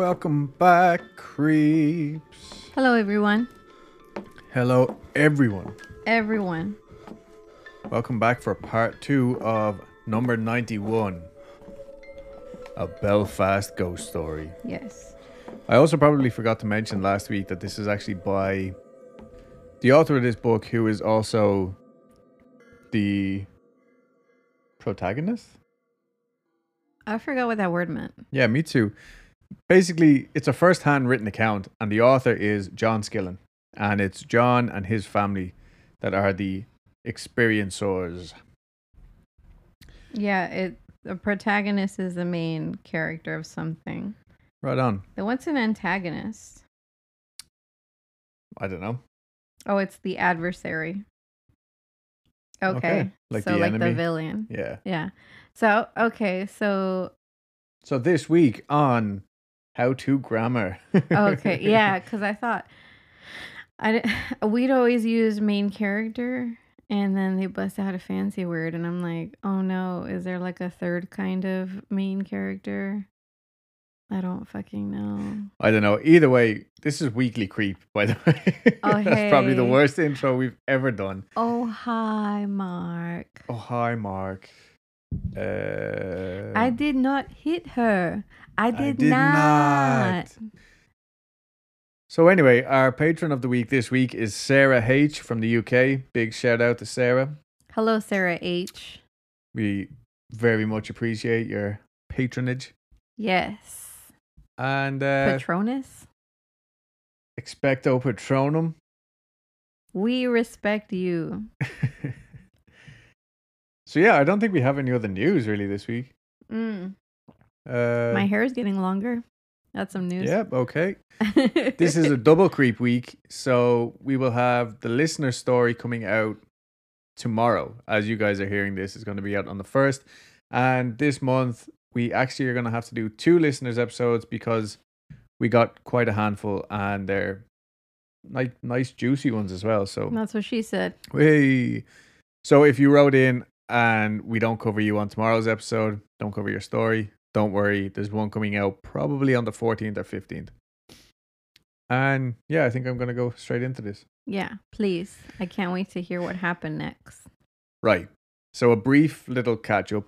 Welcome back, creeps. Hello, everyone. Hello, everyone. Everyone. Welcome back for part two of number 91 A Belfast Ghost Story. Yes. I also probably forgot to mention last week that this is actually by the author of this book, who is also the protagonist. I forgot what that word meant. Yeah, me too. Basically, it's a first hand written account, and the author is John Skillen. And it's John and his family that are the experiencers. Yeah, it the protagonist is the main character of something. Right on. Then what's an antagonist? I don't know. Oh, it's the adversary. Okay. Okay, like so the like enemy? the villain. Yeah. Yeah. So okay, so So this week on How to Grammar. okay, yeah, because I thought I we'd always use main character, and then they bust out a fancy word, and I'm like, oh no, is there like a third kind of main character? I don't fucking know. I don't know. Either way, this is Weekly Creep, by the way. Oh, That's probably the worst intro we've ever done. Oh hi, Mark. Oh, hi, Mark. Uh, I did not hit her. I did, did not. not. So anyway, our patron of the week this week is Sarah H from the UK. Big shout out to Sarah. Hello, Sarah H. We very much appreciate your patronage. Yes. And uh, Patronus. expecto patronum. We respect you. so yeah, I don't think we have any other news really this week. Mm. Uh, My hair is getting longer. That's some news. Yep. Okay. This is a double creep week, so we will have the listener story coming out tomorrow. As you guys are hearing this, is going to be out on the first, and this month we actually are going to have to do two listeners episodes because we got quite a handful, and they're like nice juicy ones as well. So That's what she said. hey, so if you wrote in and we don't cover you on tomorrow's episode, don't cover your story. Don't worry, there's one coming out probably on the 14th or 15th. And yeah, I think I'm going to go straight into this. Yeah, please. I can't wait to hear what happened next. Right. So, a brief little catch up.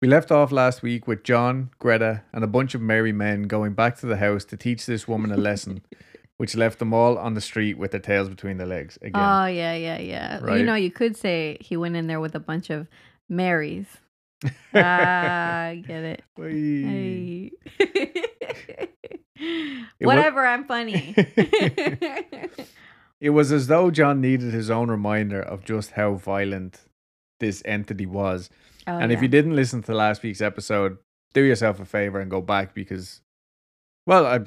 We left off last week with John, Greta, and a bunch of merry men going back to the house to teach this woman a lesson, which left them all on the street with their tails between their legs again. Oh, yeah, yeah, yeah. Right. You know, you could say he went in there with a bunch of Marys. Ah, I get it. Hey. Whatever, I'm funny. It was as though John needed his own reminder of just how violent this entity was. Oh, and if yeah. you didn't listen to last week's episode, do yourself a favor and go back because, well, I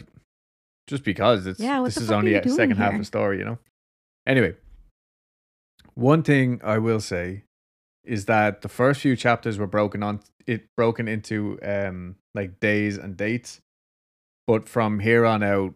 just because it's Yeah, what this the is fuck are only you a doing second half of here? the story, you know. Anyway, one thing I will say is that the first few chapters were broken on it broken into um like days and dates, but from here on out,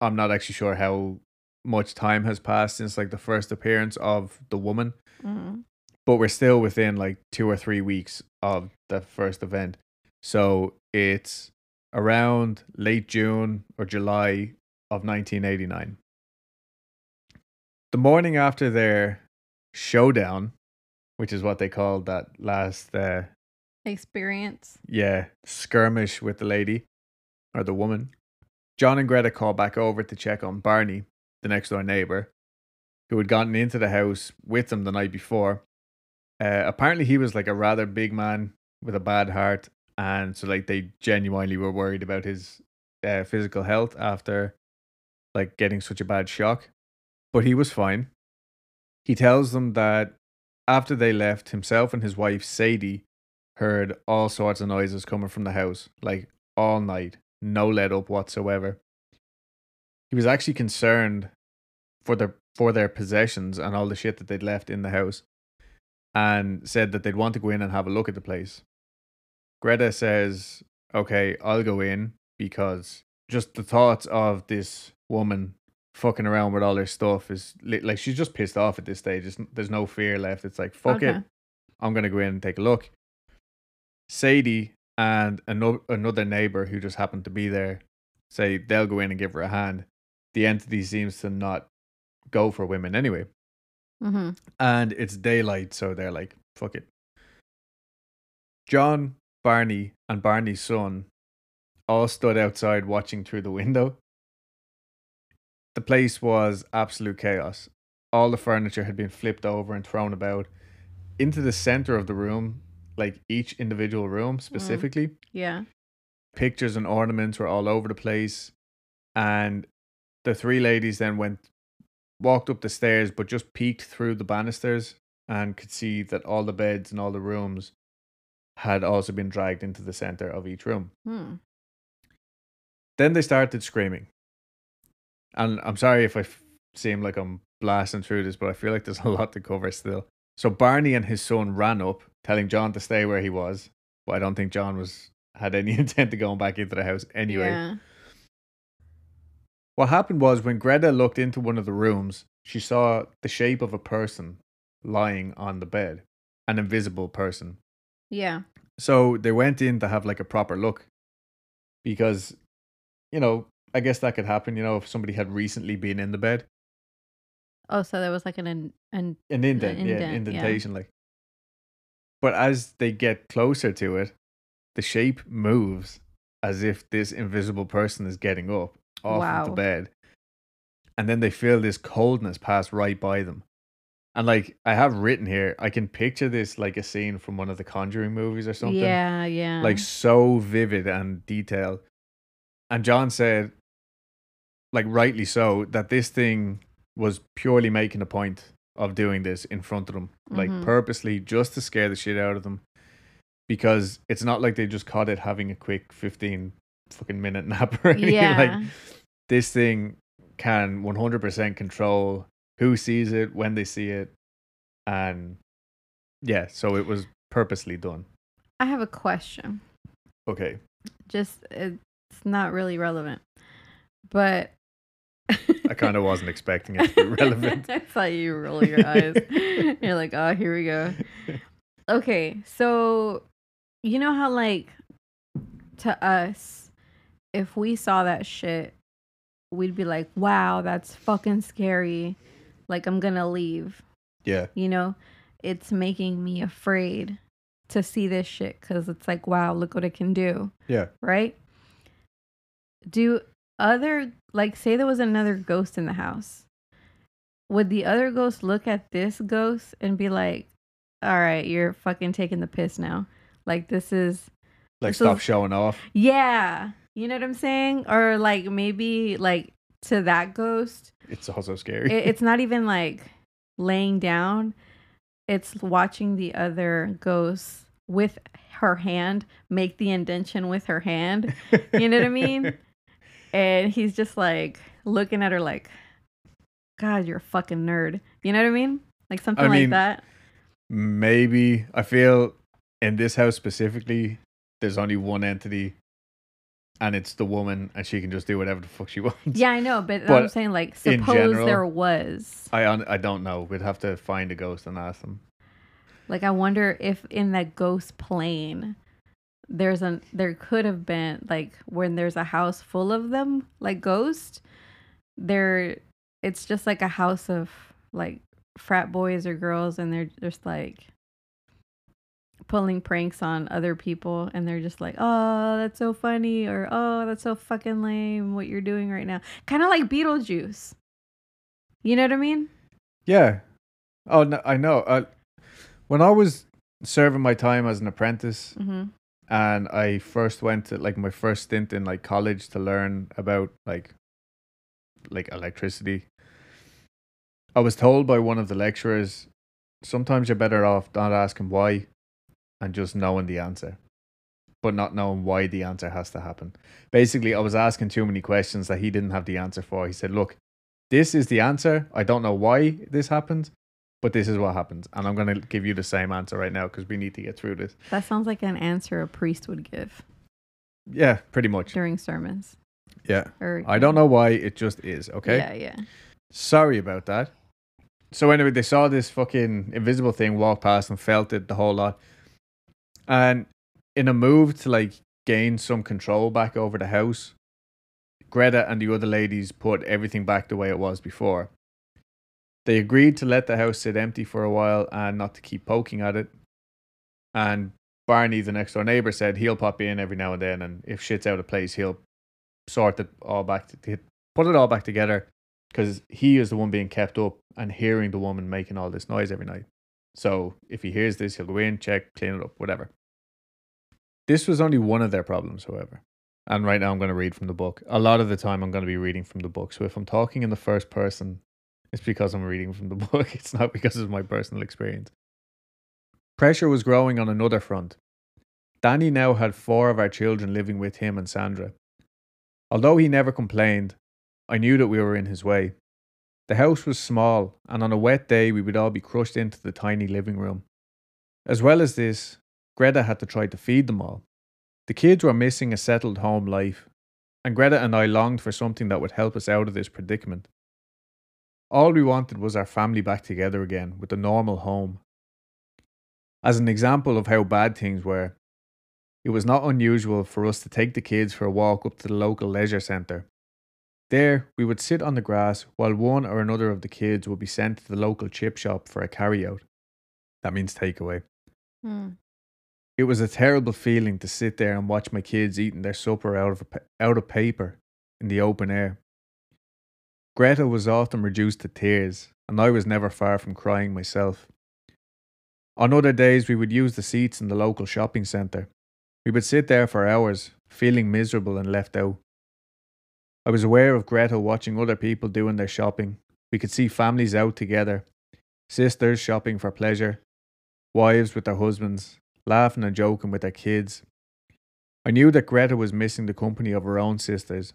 I'm not actually sure how much time has passed since like the first appearance of the woman Mhm. but we're still within like two or three weeks of the first event. So it's around late June or July of 1989. The morning after their showdown, which is what they called that last, uh, Experience. yeah, skirmish with the lady or the woman, John and Greta call back over to check on Barney, the next door neighbor, who had gotten into the house with them the night before. Uh, apparently, he was like a rather big man with a bad heart, and so like they genuinely were worried about his uh, physical health after like getting such a bad shock. But he was fine. He tells them that after they left, himself and his wife Sadie heard all sorts of noises coming from the house, like all night, no let up whatsoever. He was actually concerned for their for their possessions and all the shit that they'd left in the house, and said that they'd want to go in and have a look at the place. Greta says, "Okay, I'll go in because just the thoughts of this woman fucking around with all her stuff is li- like she's just pissed off at this stage. It's, there's no fear left. It's like fuck it, I'm gonna go in and take a look." Sadie and another another neighbor who just happened to be there say they'll go in and give her a hand. The entity seems to not go for women anyway. Mm-hmm. And it's daylight, so they're like, fuck it. John, Barney, and Barney's son all stood outside watching through the window. The place was absolute chaos. All the furniture had been flipped over and thrown about. Into the center of the room, like each individual room specifically, Yeah. pictures and ornaments were all over the place. And the three ladies then went, walked up the stairs, but just peeked through the banisters and could see that all the beds and all the rooms had also been dragged into the center of each room. Hmm. Then they started screaming. And I'm sorry if I f- seem like I'm blasting through this, but I feel like there's a lot to cover still. So Barney and his son ran up, telling John to stay where he was. But I don't think John was had any intent of going back into the house anyway. Yeah. What happened was when Greta looked into one of the rooms, she saw the shape of a person lying on the bed, an invisible person. Yeah. So they went in to have like a proper look because, you know, I guess that could happen, you know, if somebody had recently been in the bed. Oh, so there was like an an, an An indent, yeah, indent, yeah. indentation, like. But as they get closer to it, the shape moves as if this invisible person is getting up off of the bed. And then they feel this coldness pass right by them. And like I have written here, I can picture this like a scene from one of the Conjuring movies or something. Yeah, yeah. Like so vivid and detailed. And John said, like rightly so, that this thing was purely making a point of doing this in front of them, like Mhm. purposely just to scare the shit out of them. Because it's not like they just caught it having a quick 15 fucking minute nap or anything. yeah. Like this thing can 100% control who sees it, when they see it. And yeah, so it was purposely done. I have a question. Okay. Just it's not really relevant. But I kind of wasn't expecting it to be relevant. I saw you roll your eyes. You're like, oh, here we go. Okay, so you know how like to us, if we saw that shit, we'd be like, wow, that's fucking scary. Like I'm gonna leave. Yeah. You know, it's making me afraid to see this shit because it's like, wow, look what it can do Yeah. right? Do other like say there was another ghost in the house? Would the other ghost look at this ghost and be like, "All right, you're fucking taking the piss now. Like this is Like stop showing off. yeah, you know what I'm saying? Or like maybe like to that ghost, It's also scary. it, it's not even like laying down. It's watching the other ghost with her hand make the indention with her hand. You know what I mean? and he's just like looking at her like, God, you're a fucking nerd. You know what I mean? Like something like mean, that. Maybe I feel in this house specifically, there's only one entity, and it's the woman, and she can just do whatever the fuck she wants. Yeah, I know, but, But I'm saying like suppose general- there was. I I don't know. We'd have to find a ghost and ask them. Like I wonder if in that ghost plane there's an there could have been like when there's a house full of them, like ghosts, there it's just like a house of like frat boys or girls and they're just like pulling pranks on other people and they're just like, "Oh, that's so funny," or "Oh, that's so fucking lame what you're doing right now." Kind of like Beetlejuice. You know what I mean? Yeah. Oh no, I know. Uh, when I was serving my time as an apprentice, Mhm. And I first went to like my first stint in like college to learn about like like electricity. I was told by one of the lecturers, sometimes you're better off not asking why and just knowing the answer. But not knowing why the answer has to happen. Basically, I was asking too many questions that he didn't have the answer for. He said, Look, this is the answer. I don't know why this happened, but this is what happens. And I'm going to give you the same answer right now because we need to get through this. That sounds like an answer a priest would give Yeah, pretty much. during sermons. Yeah. Or I don't know why it just is, okay? Yeah, yeah. Sorry about that. So anyway, they saw this fucking invisible thing walk past and felt it the whole lot. And in a move to like gain some control back over the house, Greta and the other ladies put everything back the way it was before. They agreed to let the house sit empty for a while and not to keep poking at it. And Barney, the next door neighbor, said he'll pop in every now and then, and if shit's out of place, he'll sort it all back to, put it all back together because he is the one being kept up and hearing the woman making all this noise every night. So if he hears this, he'll go in, check, clean it up, whatever. This was only one of their problems, however. And right now I'm going to read from the book. A lot of the time I'm going to be reading from the book. So if I'm talking in the first person, it's because I'm reading from the book. It's not because of my personal experience. Pressure was growing on another front. Danny now had four of our children living with him and Sandra. Although he never complained, I knew that we were in his way. The house was small, and on a wet day we would all be crushed into the tiny living room. As well as this, Greta had to try to feed them all. The kids were missing a settled home life, and Greta and I longed for something that would help us out of this predicament. All we wanted was our family back together again with a normal home. As an example of how bad things were, it was not unusual for us to take the kids for a walk up to the local leisure centre. There, we would sit on the grass while one or another of the kids would be sent to the local chip shop for a carry-out. That means takeaway. Hmm. It was a terrible feeling to sit there and watch my kids eating their supper out of, out of paper in the open air. Greta was often reduced to tears, and I was never far from crying myself. On other days, we would use the seats in the local shopping centre. We would sit there for hours, feeling miserable and left out. I was aware of Greta watching other people doing their shopping. We could see families out together, sisters shopping for pleasure, wives with their husbands, laughing and joking with their kids. I knew that Greta was missing the company of her own sisters.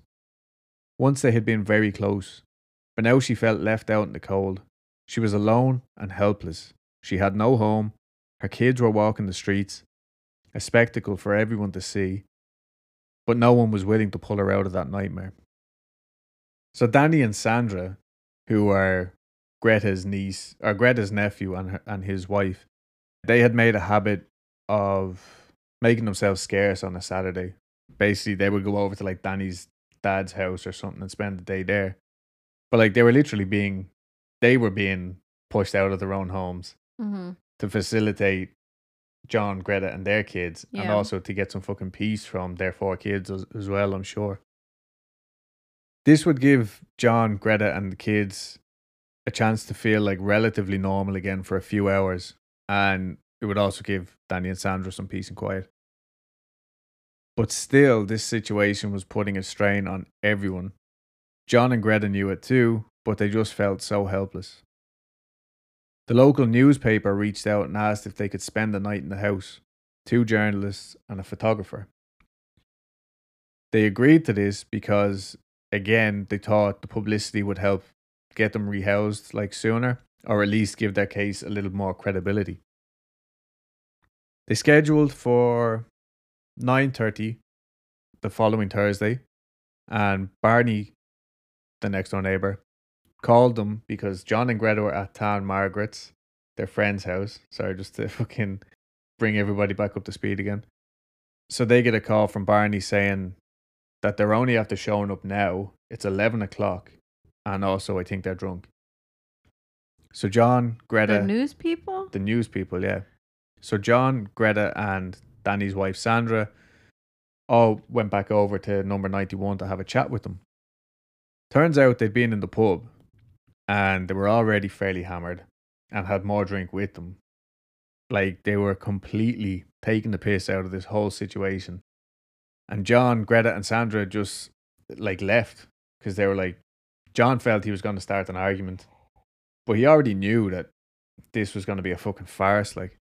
Once they had been very close, but now she felt left out in the cold. She was alone and helpless. She had no home. Her kids were walking the streets, a spectacle for everyone to see. But no one was willing to pull her out of that nightmare. So Danny and Sandra, who are Greta's niece or Greta's nephew and her, and his wife, they had made a habit of making themselves scarce on a Saturday. Basically, they would go over to like Danny's dad's house or something and spend the day there. But like they were literally being, they were being pushed out of their own homes Mm-hmm. to facilitate John, Greta, and their kids, and also to get some fucking peace from their four kids as, as well. I'm sure. This would give John, Greta, and the kids a chance to feel like relatively normal again for a few hours, and it would also give Danny and Sandra some peace and quiet. But still, this situation was putting a strain on everyone. John and Greta knew it too, but they just felt so helpless. The local newspaper reached out and asked if they could spend the night in the house two journalists and a photographer. They agreed to this because, again, they thought the publicity would help get them rehoused like sooner, or at least give their case a little more credibility. They scheduled for 9:30 the following Thursday, and Barney, the next door neighbor, called them because John and Greta were at Town Margaret's, their friend's house. Sorry, just to fucking bring everybody back up to speed again. So they get a call from Barney saying that they're only after showing up now. It's 11 o'clock. And also, I think they're drunk. So John, Greta, The news people? the news people, yeah. So John, Greta, and Danny's wife Sandra all went back over to number 91 to have a chat with them. Turns out they'd been in the pub and they were already fairly hammered and had more drink with them. Like they were completely taking the piss out of this whole situation. And John, Greta, and Sandra just like left because they were like, John felt he was going to start an argument, but he already knew that this was going to be a fucking farce. Like,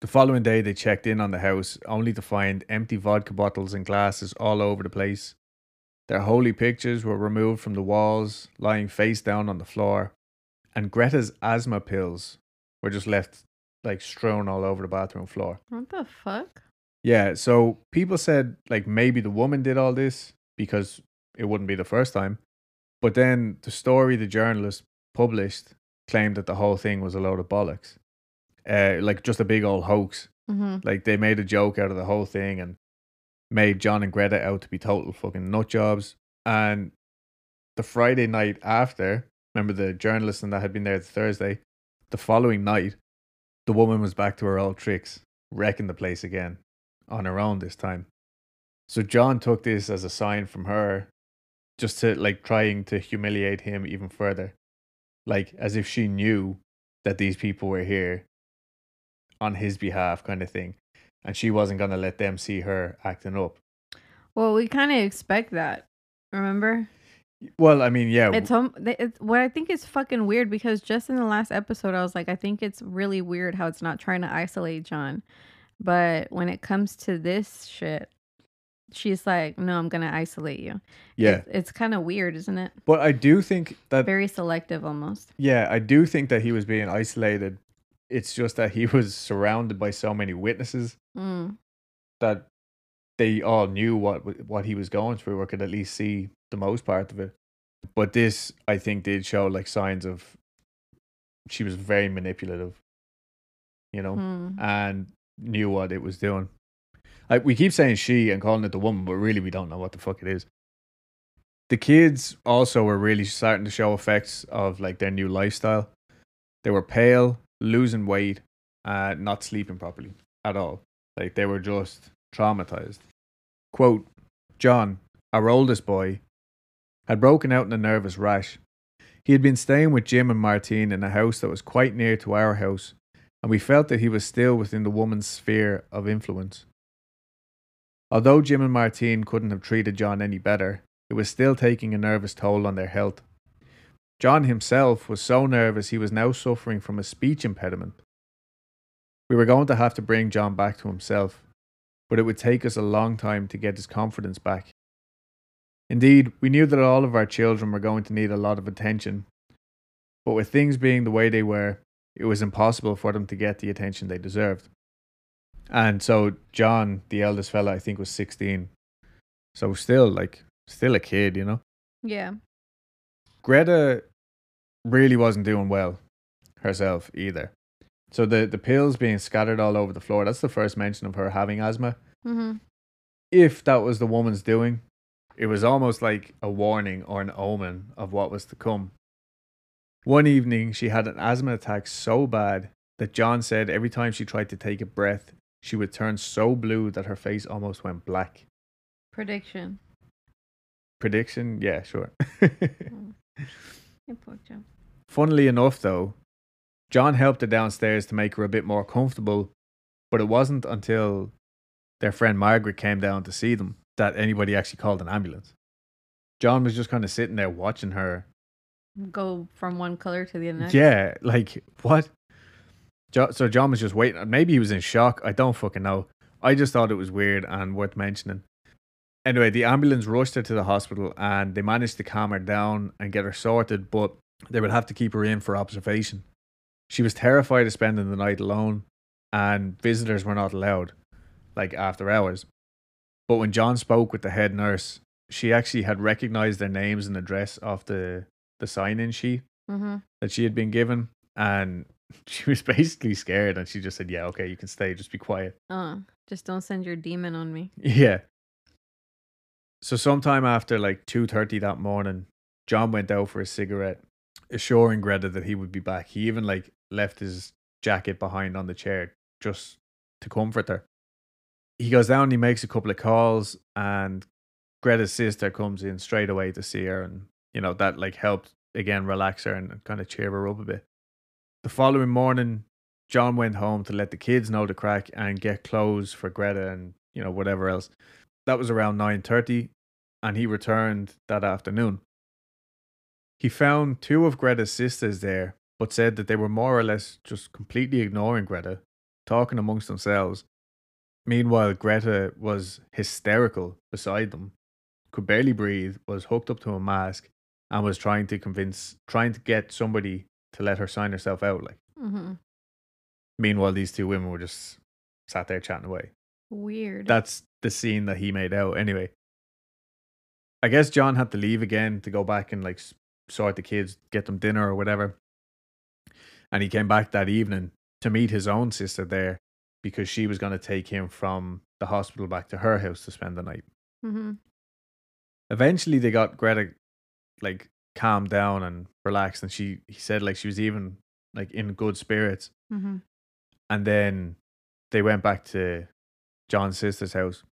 the following day, they checked in on the house only to find empty vodka bottles and glasses all over the place. Their holy pictures were removed from the walls, lying face down on the floor, and Greta's asthma pills were just left like strewn all over the bathroom floor. What the fuck? Yeah, so people said like maybe the woman did all this because it wouldn't be the first time. But then the story the journalist published claimed that the whole thing was a load of bollocks. Uh, like just a big old hoax hmm Like they made a joke out of the whole thing and made John and Greta out to be total fucking nut jobs. And the Friday night after, remember the journalist and that had been there the Thursday, the following night, the woman was back to her old tricks, wrecking the place again on her own this time. So John took this as a sign from her just to like trying to humiliate him even further. Like as if she knew that these people were here on his behalf kind of thing. And she wasn't gonna let them see her acting up. Well, we kind of expect that. Remember? Well, I mean, yeah, It's home. It's what I think is fucking weird because just in the last episode, I was like, I think it's really weird how it's not trying to isolate John, but when it comes to this shit, she's like, no, I'm gonna isolate you. yeah. It's, it's kind of weird, isn't it? But I do think that Very selective, almost. Yeah, I do think that he was being isolated. It's just that he was surrounded by so many witnesses Mm. that they all knew what what he was going through or could at least see the most part of it. But this, I think, did show like signs of she was very manipulative, you know, Mm. and knew what it was doing. Like we keep saying she and calling it the woman, but really we don't know what the fuck it is. The kids also were really starting to show effects of like their new lifestyle. They were pale, losing weight, uh, not sleeping properly at all. Like they were just traumatized. Quote John, our oldest boy, had broken out in a nervous rash. He had been staying with Jim and Martine in a house that was quite near to our house, and we felt that he was still within the woman's sphere of influence. Although Jim and Martine couldn't have treated John any better, it was still taking a nervous toll on their health. John himself was so nervous he was now suffering from a speech impediment. We were going to have to bring John back to himself, but it would take us a long time to get his confidence back. Indeed, we knew that all of our children were going to need a lot of attention, but with things being the way they were, it was impossible for them to get the attention they deserved. And so John, the eldest fella, I think was 16. So still like still a kid, you know. Yeah. Greta really wasn't doing well herself either. So the the pills being scattered all over the floor, that's the first mention of her having asthma. Mm-hmm. If that was the woman's doing, it was almost like a warning or an omen of what was to come. One evening, she had an asthma attack so bad that John said every time she tried to take a breath, she would turn so blue that her face almost went black. Prediction. Prediction? Yeah, sure. Hey, poor. Funnily enough, though, John helped her downstairs to make her a bit more comfortable, but it wasn't until their friend Margaret came down to see them that anybody actually called an ambulance. John was just kind of sitting there watching her. Go from one color to the next. Yeah, like, what? Jo- so John was just waiting. Maybe he was in shock. I don't fucking know. I just thought it was weird and worth mentioning. Anyway, the ambulance rushed her to the hospital and they managed to calm her down and get her sorted, but they would have to keep her in for observation. She was terrified of spending the night alone, and visitors were not allowed, like after hours. But when John spoke with the head nurse, she actually had recognized their names and address off the, the sign in sheet Mm-hmm. that she had been given, and she was basically scared, and she just said, "Yeah, okay, you can stay. Just be quiet." Uh, just don't send your demon on me. Yeah. So sometime after like two thirty that morning, John went out for a cigarette, assuring Greta that he would be back. He even like left his jacket behind on the chair just to comfort her. He goes down, he makes a couple of calls, and Greta's sister comes in straight away to see her, and you know that like helped again relax her and kind of cheer her up a bit. The following morning, John went home to let the kids know the crack and get clothes for Greta and you know whatever else. That was around nine thirty, and he returned that afternoon. He found two of Greta's sisters there, but said that they were more or less just completely ignoring Greta, talking amongst themselves. Meanwhile, Greta was hysterical beside them, could barely breathe, was hooked up to a mask, and was trying to convince, trying to get somebody to let her sign herself out. Like, Mm-hmm. meanwhile, these two women were just sat there chatting away. Weird. That's the scene that he made out. Anyway, I guess John had to leave again to go back and like sort the kids, get them dinner or whatever. And he came back that evening to meet his own sister there. because she was going to take him from the hospital back to her house to spend the night. Mm-hmm. Eventually, they got Greta like calmed down and relaxed, and she he said like she was even like in good spirits. Mm-hmm. And then they went back to John's sister's house.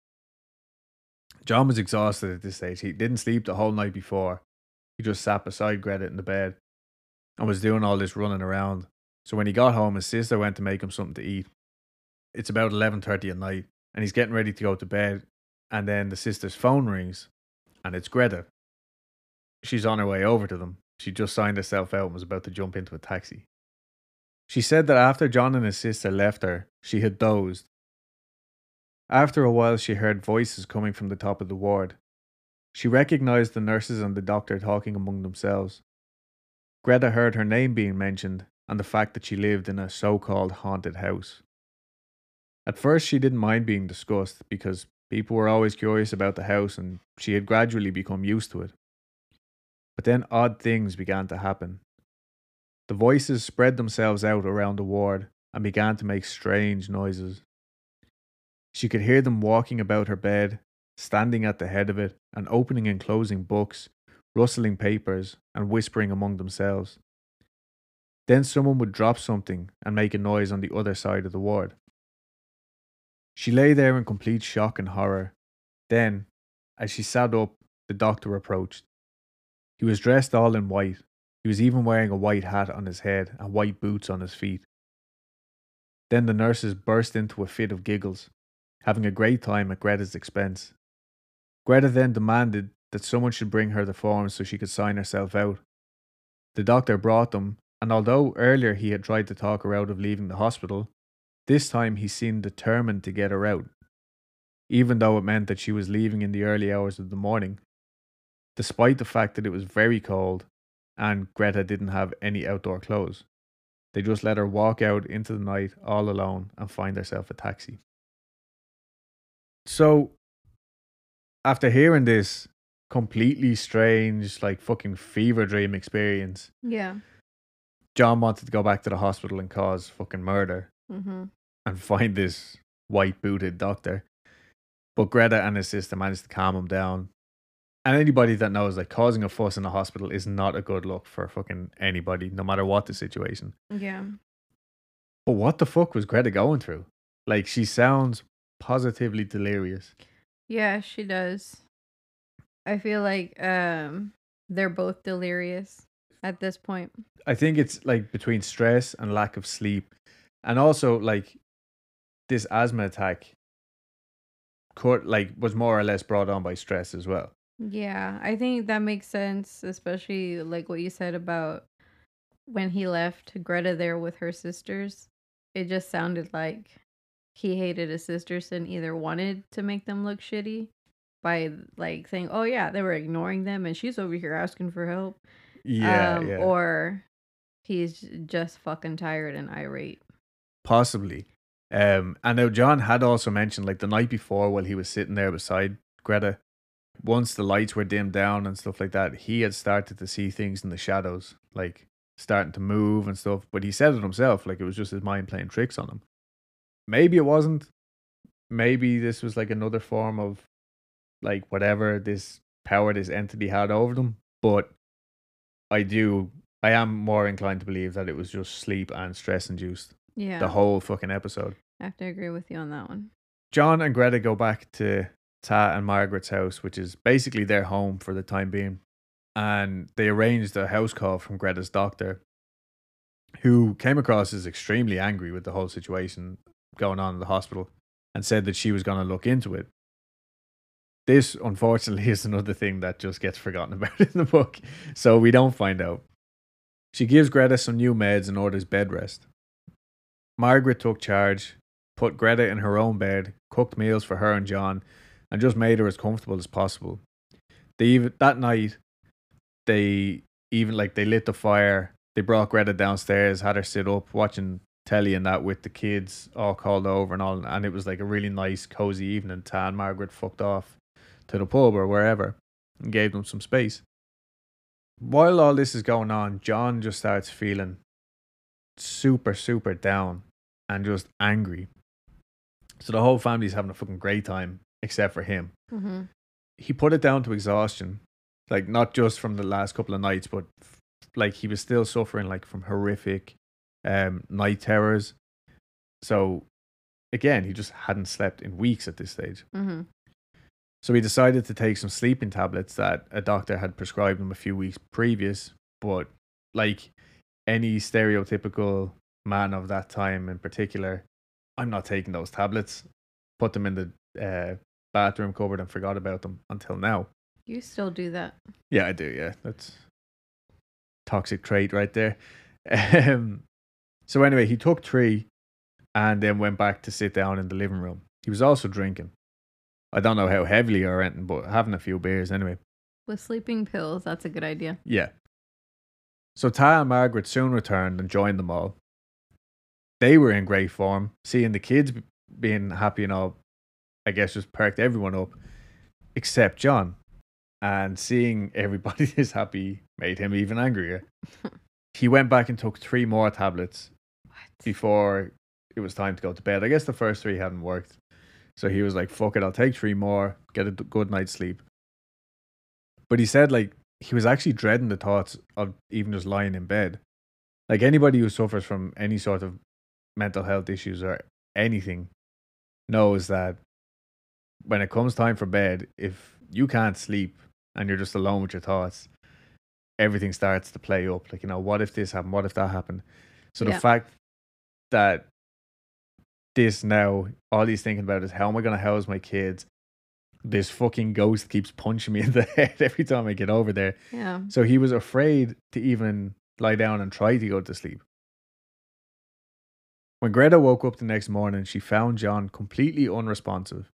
John was exhausted at this stage. He didn't sleep the whole night before. Just sat beside Greta in the bed and was doing all this running around. So when he got home, his sister went to make him something to eat. It's about eleven thirty at night, and he's getting ready to go to bed. And then the sister's phone rings, and it's Greta. She's on her way over to them. She just signed herself out and was about to jump into a taxi. She said that after John and his sister left her, she had dozed. After a while, she heard voices coming from the top of the ward. She recognized the nurses and the doctor talking among themselves. Greta heard her name being mentioned and the fact that she lived in a so called haunted house. At first, she didn't mind being discussed because people were always curious about the house and she had gradually become used to it. But then odd things began to happen. The voices spread themselves out around the ward and began to make strange noises. She could hear them walking about her bed, standing at the head of it, and opening and closing books, rustling papers, and whispering among themselves. Then someone would drop something and make a noise on the other side of the ward. She lay there in complete shock and horror. Then, as she sat up, the doctor approached. He was dressed all in white. He was even wearing a white hat on his head and white boots on his feet. Then the nurses burst into a fit of giggles, having a great time at Greta's expense. Greta then demanded that someone should bring her the forms so she could sign herself out. The doctor brought them, and although earlier he had tried to talk her out of leaving the hospital, this time he seemed determined to get her out, even though it meant that she was leaving in the early hours of the morning, despite the fact that it was very cold and Greta didn't have any outdoor clothes. They just let her walk out into the night all alone and find herself a taxi. So, after hearing this completely strange, like fucking fever dream experience, Yeah. John wanted to go back to the hospital and cause fucking murder Mm-hmm. and find this white booted doctor. But Greta and his sister managed to calm him down. And anybody that knows like causing a fuss in a hospital is not a good look for fucking anybody, no matter what the situation. Yeah. But what the fuck was Greta going through? Like she sounds positively delirious. Yeah, she does. I feel like um they're both delirious at this point. I think it's like between stress and lack of sleep. And also like this asthma attack could like was more or less brought on by stress as well. Yeah, I think that makes sense, especially like what you said about when he left Greta there with her sisters. It just sounded like he hated his sisters and either wanted to make them look shitty by like saying, "Oh yeah, they were ignoring them and she's over here asking for help." Yeah, um, yeah. or he's just fucking tired and irate. Possibly. Um, and now John had also mentioned like the night before while he was sitting there beside Greta, once the lights were dimmed down and stuff like that, he had started to see things in the shadows, like starting to move and stuff. But he said it himself, like it was just his mind playing tricks on him. Maybe it wasn't. Maybe this was like another form of like whatever this power this entity had over them. But I do I am more inclined to believe that it was just sleep and stress induced Yeah. the whole fucking episode. I have to agree with you on that one. John and Greta go back to Ta and Margaret's house, which is basically their home for the time being. And they arranged a house call from Greta's doctor, who came across as extremely angry with the whole situation going on in the hospital and said that she was going to look into it. This, unfortunately, is another thing that just gets forgotten about in the book, so we don't find out. She gives Greta some new meds and orders bed rest. Margaret took charge, put Greta in her own bed, cooked meals for her and John, and just made her as comfortable as possible. They even that night, they even like they lit the fire. They brought Greta downstairs, had her sit up watching telly and that with the kids all called over and all, and it was like a really nice, cozy evening. Tan Margaret fucked off to the pub or wherever and gave them some space. While all this is going on, John just starts feeling super, super down and just angry. So the whole family's having a fucking great time, except for him. Mm-hmm. He put it down to exhaustion, like not just from the last couple of nights, but f- like he was still suffering like from horrific um, night terrors. So again, he just hadn't slept in weeks at this stage. Mm-hmm. So he decided to take some sleeping tablets that a doctor had prescribed him a few weeks previous. But like any stereotypical man of that time in particular, I'm not taking those tablets. Put them in the uh, bathroom cupboard and forgot about them until now. You still do that. Yeah, I do. Yeah, that's toxic trait right there. Um, so anyway, he took three, and then went back to sit down in the living room. He was also drinking. I don't know how heavily or anything, but having a few beers anyway. With sleeping pills, that's a good idea. Yeah. So Tara and Margaret soon returned and joined them all. They were in great form. Seeing the kids being happy and all, I guess just perked everyone up, except John. And seeing everybody this happy made him even angrier. he went back and took three more tablets? Before it was time to go to bed. I guess the first three hadn't worked. So he was like, fuck it, I'll take three more, get a good night's sleep. But he said, like, he was actually dreading the thoughts of even just lying in bed. Like, anybody who suffers from any sort of mental health issues or anything knows that when it comes time for bed, if you can't sleep and you're just alone with your thoughts, everything starts to play up. Like, you know, what if this happened? What if that happened? So the fact that this now, all he's thinking about is how am I going to house my kids? This fucking ghost keeps punching me in the head every time I get over there. Yeah. So he was afraid to even lie down and try to go to sleep. When Greta woke up the next morning, she found John completely unresponsive.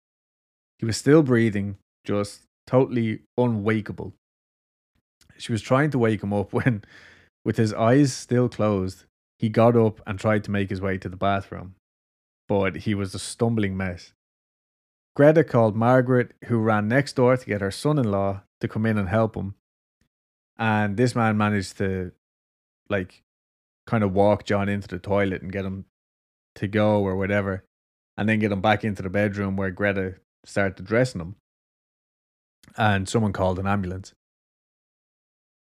He was still breathing, just totally unwakeable. She was trying to wake him up when, with his eyes still closed, he got up and tried to make his way to the bathroom. But he was a stumbling mess. Greta called Margaret, who ran next door to get her son in law to come in and help him. And this man managed to, like, kind of walk John into the toilet and get him to go or whatever, and then get him back into the bedroom where Greta started dressing him. And someone called an ambulance.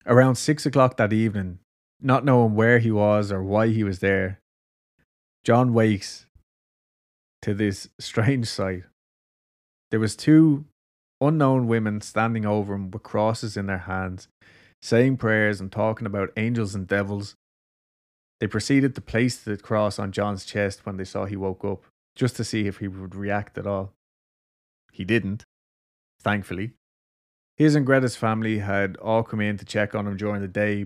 Around six o'clock that evening, not knowing where he was or why he was there, John wakes to this strange sight. There was two unknown women standing over him with crosses in their hands, saying prayers and talking about angels and devils. They proceeded to place the cross on John's chest when they saw he woke up, just to see if he would react at all. He didn't, thankfully. His and Greta's family had all come in to check on him during the day,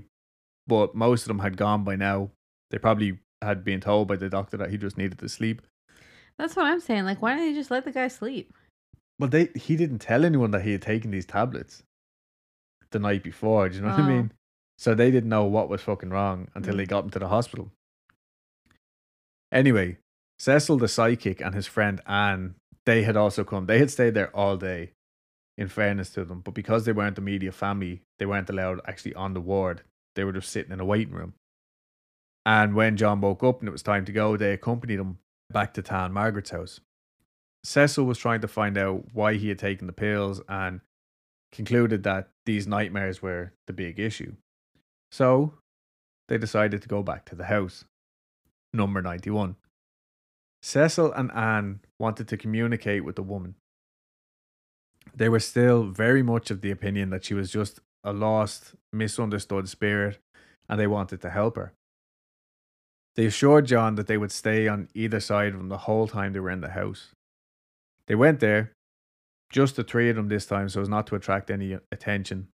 but most of them had gone by now. They probably had been told by the doctor that he just needed to sleep. That's what I'm saying. Like, why don't they just let the guy sleep? Well, they he didn't tell anyone that he had taken these tablets the night before. Do you know what I Oh. mean? So they didn't know what was fucking wrong until they Mm. got him to the hospital. Anyway, Cecil the psychic and his friend Anne, they had also come. They had stayed there all day, in fairness to them. But because they weren't the media family, they weren't allowed actually on the ward. They were just sitting in a waiting room. And when John woke up and it was time to go, they accompanied him back to town, Margaret's house. Cecil was trying to find out why he had taken the pills and concluded that these nightmares were the big issue. So they decided to go back to the house. Number 91. Cecil and Anne wanted to communicate with the woman. They were still very much of the opinion that she was just a lost, misunderstood spirit and they wanted to help her. They assured John that they would stay on either side of him the whole time they were in the house. They went there, just the three of them this time, so as not to attract any attention.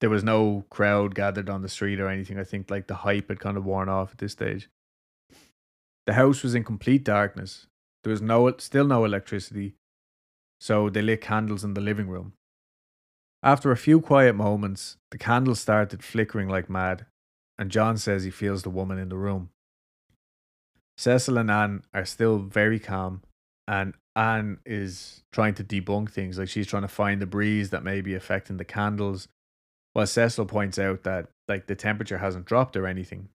There was no crowd gathered on the street or anything. I think like the hype had kind of worn off at this stage. The house was in complete darkness. There was no still no electricity, so they lit candles in the living room. After a few quiet moments, the candles started flickering like mad, and John says he feels the woman in the room. Cecil and Anne are still very calm, and Anne is trying to debunk things. Like she's trying to find the breeze that may be affecting the candles, while Cecil points out that like the temperature hasn't dropped or anything.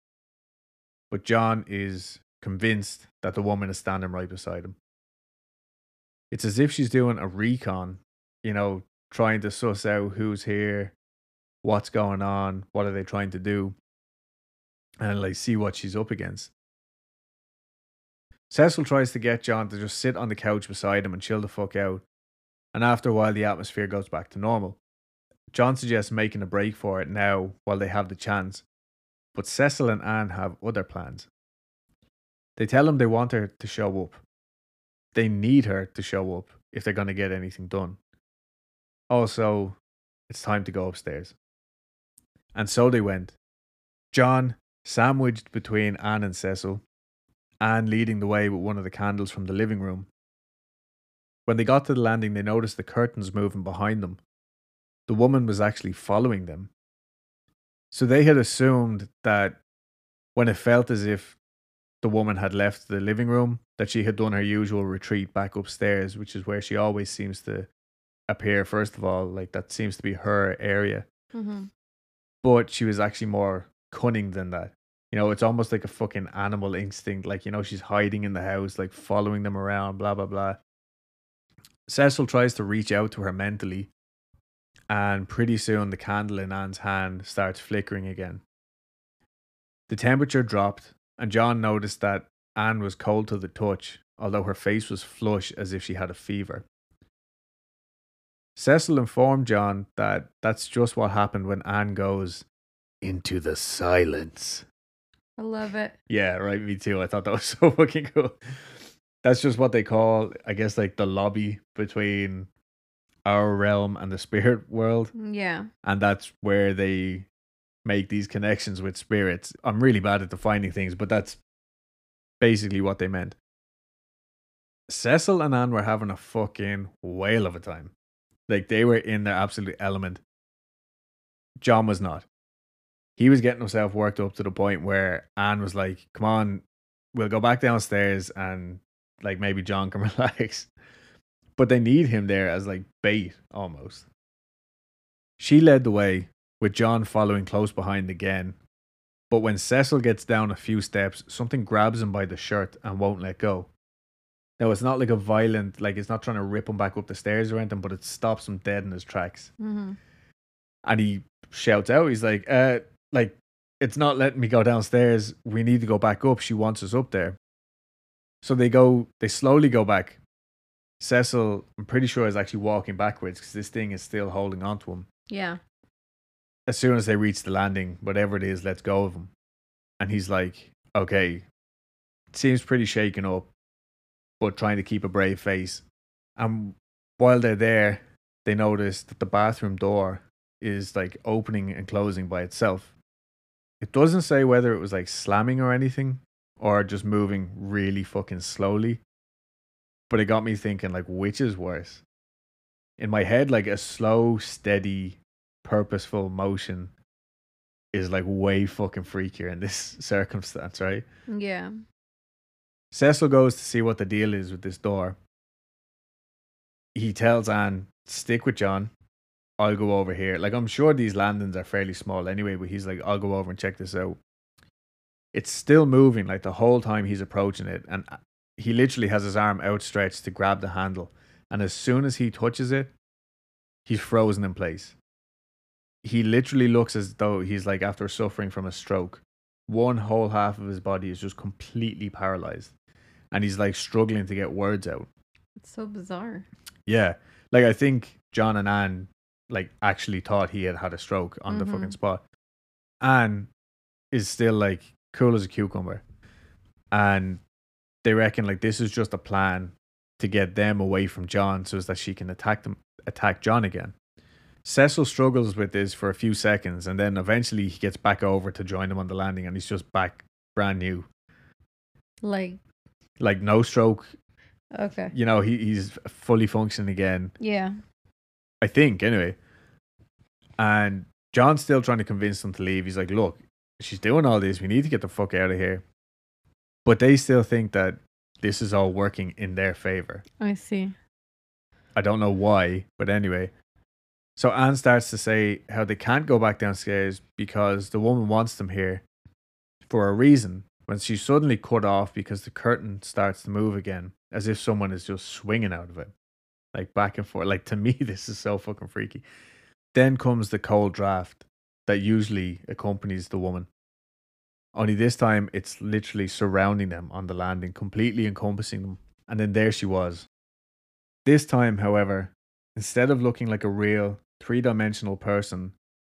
But John is convinced that the woman is standing right beside him. It's as if she's doing a recon, you know, trying to suss out who's here, what's going on, what are they trying to do, and like see what she's up against. Cecil tries to get John to just sit on the couch beside him and chill the fuck out, and after a while, the atmosphere goes back to normal. John suggests making a break for it now while they have the chance, but Cecil and Anne have other plans. They tell him they want her to show up. They need her to show up if they're going to get anything done. Also, it's time to go upstairs. And so they went. John, sandwiched between Anne and Cecil, Anne leading the way with one of the candles from the living room. When they got to the landing, they noticed the curtains moving behind them. The woman was actually following them. So they had assumed that when it felt as if the woman had left the living room, that she had done her usual retreat back upstairs, which is where she always seems to appear, first of all. Like that seems to be her area. Mm-hmm. But she was actually more cunning than that. You know, it's almost like a fucking animal instinct. Like, you know, she's hiding in the house, like following them around, blah, blah, blah. Cecil tries to reach out to her mentally, and pretty soon the candle in Anne's hand starts flickering again. The temperature dropped, and John noticed that Anne was cold to the touch, although her face was flush as if she had a fever. Cecil informed John that that's just what happened when Anne goes into the silence. I love it. Yeah, right. Me too. I thought that was so fucking cool. That's just what they call, I guess, like the lobby between our realm and the spirit world. Yeah. And that's where they make these connections with spirits. I'm really bad at defining things, but that's basically what they meant. Cecil and Anne were having a fucking whale of a time. Like they were in their absolute element. John was not. He was getting himself worked up to the point where Anne was like, Come on, we'll go back downstairs and like maybe John can relax. But they need him there as like bait almost. She led the way, with John following close behind again. But when Cecil gets down a few steps, something grabs him by the shirt and won't let go. Now, it's not like a violent, like, it's not trying to rip him back up the stairs or anything, but it stops him dead in his tracks. Mm-hmm. And he shouts out, he's like, uh, like, it's not letting me go downstairs. We need to go back up. She wants us up there. So they go, they slowly go back. Cecil, I'm pretty sure, is actually walking backwards because this thing is still holding on to him. Yeah. As soon as they reach the landing, whatever it is, let's go of him. And he's like, okay, seems pretty shaken up, but trying to keep a brave face. And while they're there, they notice that the bathroom door is like opening and closing by itself. It doesn't say whether it was like slamming or anything or just moving really fucking slowly. But it got me thinking like which is worse? In my head like a slow, steady, purposeful motion is like way fucking freakier in this circumstance, right? Yeah. Cecil goes to see what the deal is with this door. He tells Anne, stick with John. I'll go over here. Like, I'm sure these landings are fairly small anyway, but he's like, I'll go over and check this out. It's still moving, like, the whole time he's approaching it. And uh, he literally has his arm outstretched to grab the handle. And as soon as he touches it, he's frozen in place. He literally looks as though he's like after suffering from a stroke. One whole half of his body is just completely paralyzed. And he's like struggling to get words out. It's so bizarre. Yeah. Like I think John and Anne like actually thought he had had a stroke on the Mhm. fucking spot. Anne is still like cool as a cucumber. And they reckon like this is just a plan to get them away from John so as that she can attack them attack John again. Cecil struggles with this for a few seconds and then eventually he gets back over to join them on the landing and he's just back brand new. Like, Like no stroke, okay. you know, he, he's fully functioning again. Yeah. I think, anyway. And John's still trying to convince them to leave. He's like, look, she's doing all this. We need to get the fuck out of here. But they still think that this is all working in their favor. I see. I don't know why, but anyway. So Anne starts to say how they can't go back downstairs because the woman wants them here for a reason. When she's suddenly cut off because the curtain starts to move again, as if someone is just swinging out of it. like back and forth. Like to me, this is so fucking freaky. Then comes the cold draft that usually accompanies the woman. Only this time, it's literally surrounding them on the landing, completely encompassing them. And then there she was. This time, however, instead of looking like a real three dimensional person,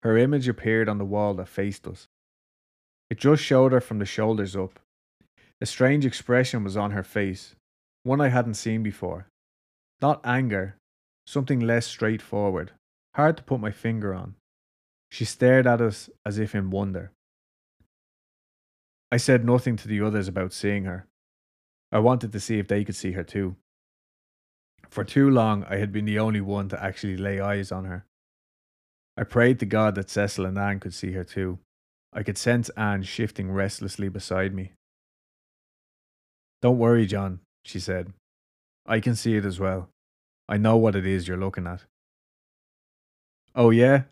her image appeared on the wall that faced us. It just showed her from the shoulders up. A strange expression was on her face, one I hadn't seen before. Not anger, something less straightforward, hard to put my finger on. She stared at us as if in wonder. I said nothing to the others about seeing her. I wanted to see if they could see her too. For too long, I had been the only one to actually lay eyes on her. I prayed to God that Cecil and Anne could see her too. I could sense Anne shifting restlessly beside me. Don't worry, John, she said. I can see it as well. I know what it is you're looking at. Oh, yeah?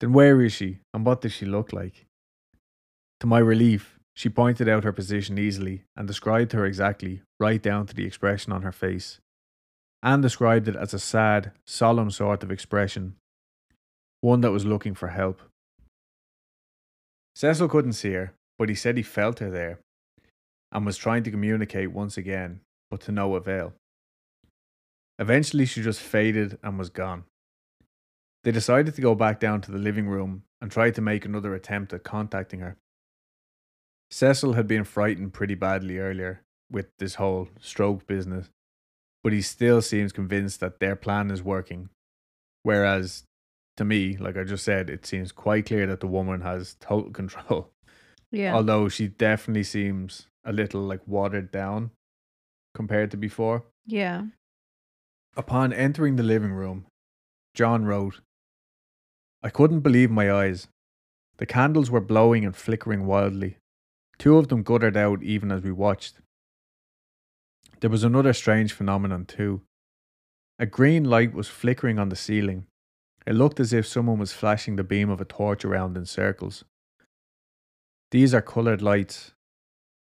Then where is she, and what does she look like? To my relief, she pointed out her position easily and described her exactly, right down to the expression on her face. Anne described it as a sad, solemn sort of expression, one that was looking for help. Cecil couldn't see her, but he said he felt her there and was trying to communicate once again, but to no avail. Eventually, she just faded and was gone. They decided to go back down to the living room and try to make another attempt at contacting her. Cecil had been frightened pretty badly earlier with this whole stroke business, but he still seems convinced that their plan is working. Whereas, to me, like I just said, it seems quite clear that the woman has total control. Yeah. Although she definitely seems a little like watered down compared to before. yeah. Upon entering the living room, John wrote, I couldn't believe my eyes. The candles were blowing and flickering wildly. Two of them guttered out even as we watched. There was another strange phenomenon too. A green light was flickering on the ceiling. It looked as if someone was flashing the beam of a torch around in circles. These are coloured lights.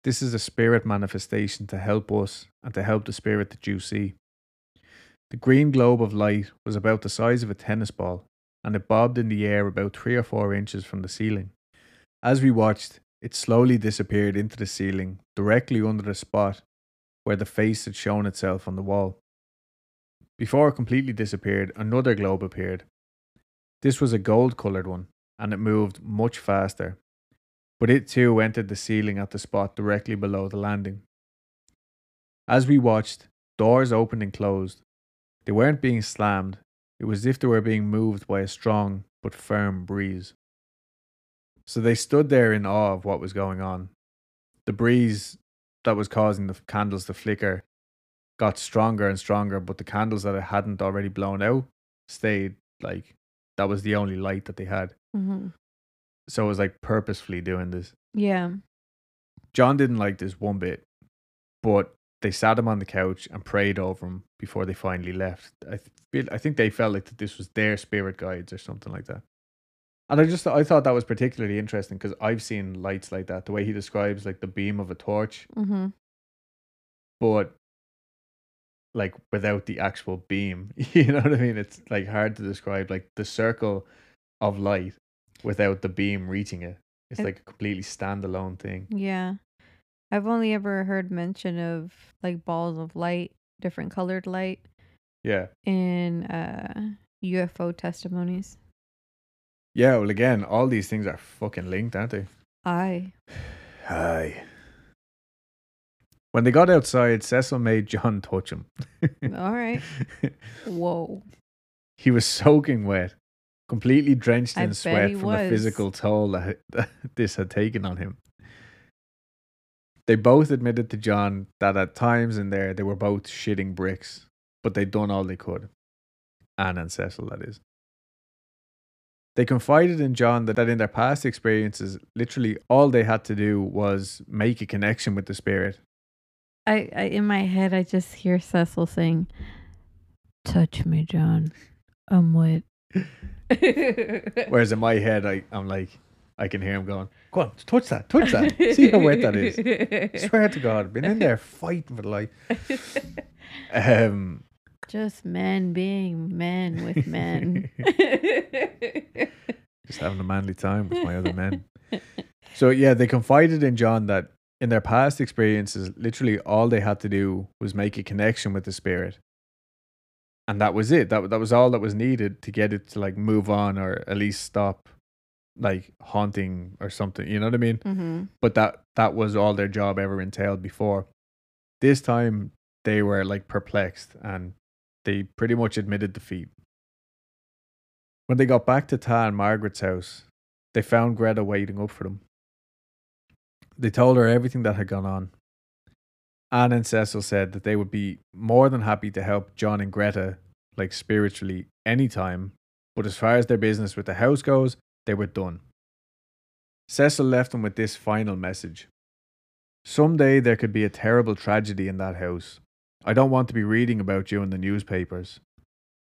This is a spirit manifestation to help us and to help the spirit that you see. The green globe of light was about the size of a tennis ball, and it bobbed in the air about three or four inches from the ceiling. As we watched, it slowly disappeared into the ceiling, directly under the spot where the face had shown itself on the wall. Before it completely disappeared, another globe appeared. This was a gold coloured one, and it moved much faster, but it too entered the ceiling at the spot directly below the landing. As we watched, doors opened and closed. They weren't being slammed, it was as if they were being moved by a strong but firm breeze. So they stood there in awe of what was going on. The breeze that was causing the candles to flicker got stronger and stronger, but the candles that it hadn't already blown out stayed like that was the only light that they had. hmm So it was like purposefully doing this. Yeah. John didn't like this one bit, but they sat him on the couch and prayed over him before they finally left. I feel, I think they felt like that this was their spirit guides or something like that. And I just I thought that was particularly interesting because I've seen lights like that. The way he describes like the beam of a torch, hmm but like without the actual beam. You know what I mean? It's like hard to describe like the circle of light without the beam reaching it. It's It- like a completely standalone thing. Yeah. I've only ever heard mention of like balls of light, different colored light Yeah. in uh UFO testimonies. Yeah, well again, all these things are fucking linked, aren't they? I. Hi. When they got outside, Cecil made John touch him. All right. Whoa. he was soaking wet, completely drenched I in sweat from the physical toll that, that this had taken on him. They both admitted to John that at times in there they were both shitting bricks, but they'd done all they could. Anne and Cecil, that is. They confided in John that, that in their past experiences, literally all they had to do was make a connection with the spirit. I, I in my head I just hear Cecil saying, "Touch me, John. I'm wet." Whereas in my head, I, I'm like, I can hear him going, Go on, touch that, touch that. See how wet that is. Swear to God, been in there fighting for life. Um, Just men being men with men. Just having a manly time with my other men. So yeah, they confided in John that in their past experiences, literally all they had to do was make a connection with the spirit. And that was it. That that was all that was needed to get it to like move on or at least stop like haunting or something. You know what I mean? hmm But that that was all their job ever entailed before. This time they were like perplexed and they pretty much admitted defeat. When they got back to Ta and Margaret's house, they found Greta waiting up for them. They told her everything that had gone on. Anne and Cecil said that they would be more than happy to help John and Greta, like spiritually, anytime, but as far as their business with the house goes, they were done. Cecil left them with this final message Someday there could be a terrible tragedy in that house. I don't want to be reading about you in the newspapers.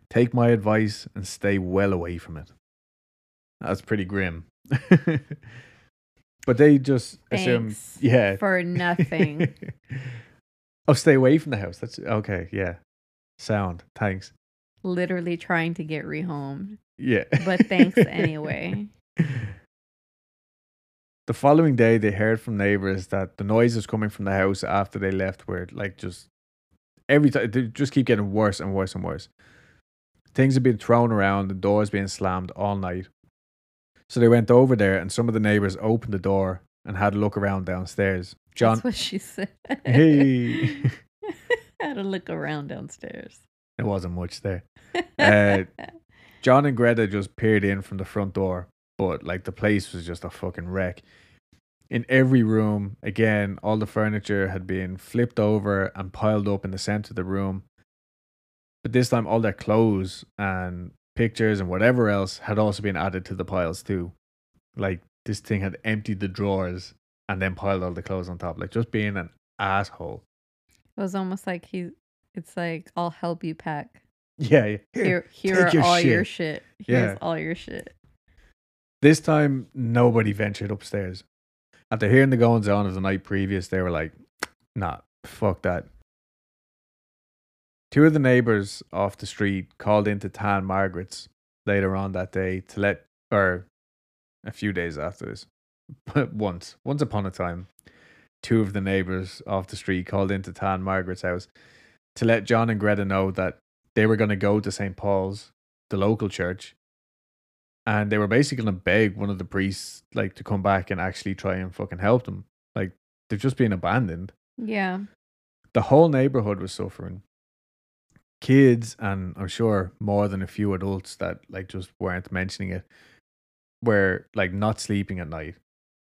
Take my advice and stay well away from it. That's pretty grim. but they just assume, Thanks yeah. for nothing. oh, stay away from the house. That's okay. Yeah. Sound. Thanks. Literally trying to get rehomed. Yeah. But thanks anyway. The following day, they heard from neighbors that the noises coming from the house after they left were like just every time they just keep getting worse and worse and worse. Things have been thrown around the doors being slammed all night. So they went over there, and some of the neighbors opened the door and had a look around downstairs. John, That's what she said. hey, Had a look around downstairs. there wasn't much there. Uh, John and Greta just peered in from the front door, but like the place was just a fucking wreck. In every room, again, all the furniture had been flipped over and piled up in the center of the room. But this time, all their clothes and pictures and whatever else had also been added to the piles too. Like this thing had emptied the drawers and then piled all the clothes on top, like just being an asshole. It was almost like he. It's like I'll help you pack. Yeah, yeah. Here, Here, are your all your shit. shit. Here's Yeah. all your shit. This time, nobody ventured upstairs. After hearing the goings on of the night previous, they were like, nah, fuck that. Two of the neighbors off the street called into Tan Margaret's later on that day to let, or a few days after this, but once, once upon a time, two of the neighbors off the street called into Tan Margaret's house to let John and Greta know that they were going to go to St. Paul's, the local church, and they were basically going to beg one of the priests like to come back and actually try and fucking help them. Like they've just been abandoned. Yeah. The whole neighborhood was suffering. Kids and I'm sure more than a few adults that like just weren't mentioning it were like not sleeping at night.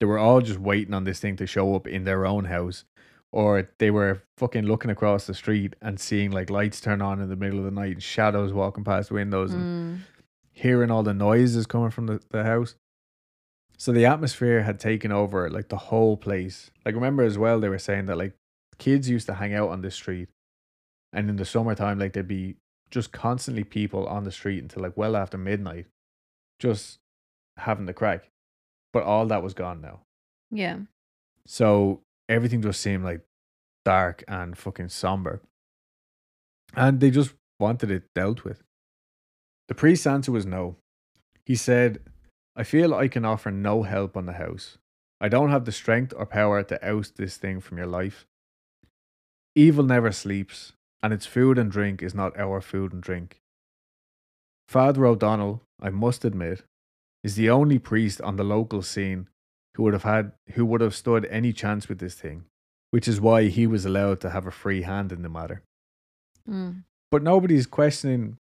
They were all just waiting on this thing to show up in their own house. Or they were fucking looking across the street and seeing like lights turn on in the middle of the night and shadows walking past windows and Mm. hearing all the noises coming from the, the house. So the atmosphere had taken over like the whole place. Like remember as well they were saying that like kids used to hang out on this street and in the summertime like there'd be just constantly people on the street until like well after midnight just having the crack. But all that was gone now. Yeah. So everything just seemed like dark and fucking somber. And they just wanted it dealt with. The priest's answer was no. He said, I feel I can offer no help on the house. I don't have the strength or power to oust this thing from your life. Evil never sleeps, and its food and drink is not our food and drink. Father O'Donnell, I must admit, is the only priest on the local scene who would have had who would have stood any chance with this thing, which is why he was allowed to have a free hand in the matter. Mm. But nobody's questioning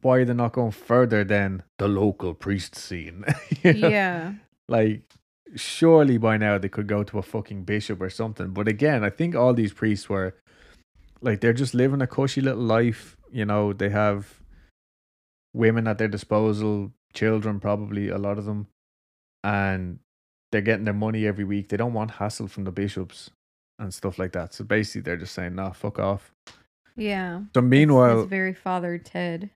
why they're not going further than the local priest scene. You know? Yeah. Like, surely by now they could go to a fucking bishop or something. But again, I think all these priests were like they're just living a cushy little life. You know, they have women at their disposal, children probably a lot of them, and they're getting their money every week. They don't want hassle from the bishops and stuff like that. So basically, they're just saying, "Nah, fuck off." Yeah. So It's- meanwhile, it's very Father Ted.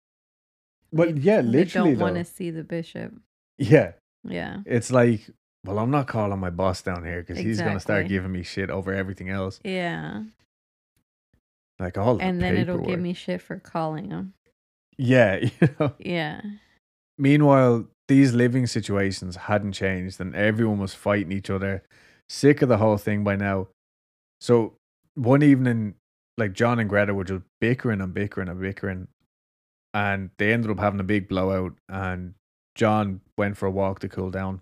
well, They- yeah, they don't want to see the bishop. yeah, Yeah. it's like, well, I'm not calling my boss down here because he's gonna start giving me shit over everything else. Yeah. Like all the and then it'll give me shit for calling him. Yeah, you know. Yeah. Meanwhile, these living situations hadn't changed and everyone was fighting each other, sick of the whole thing by now. So one evening, like John and Greta were just bickering and bickering and bickering. And they ended up having a big blowout and John went for a walk to cool down.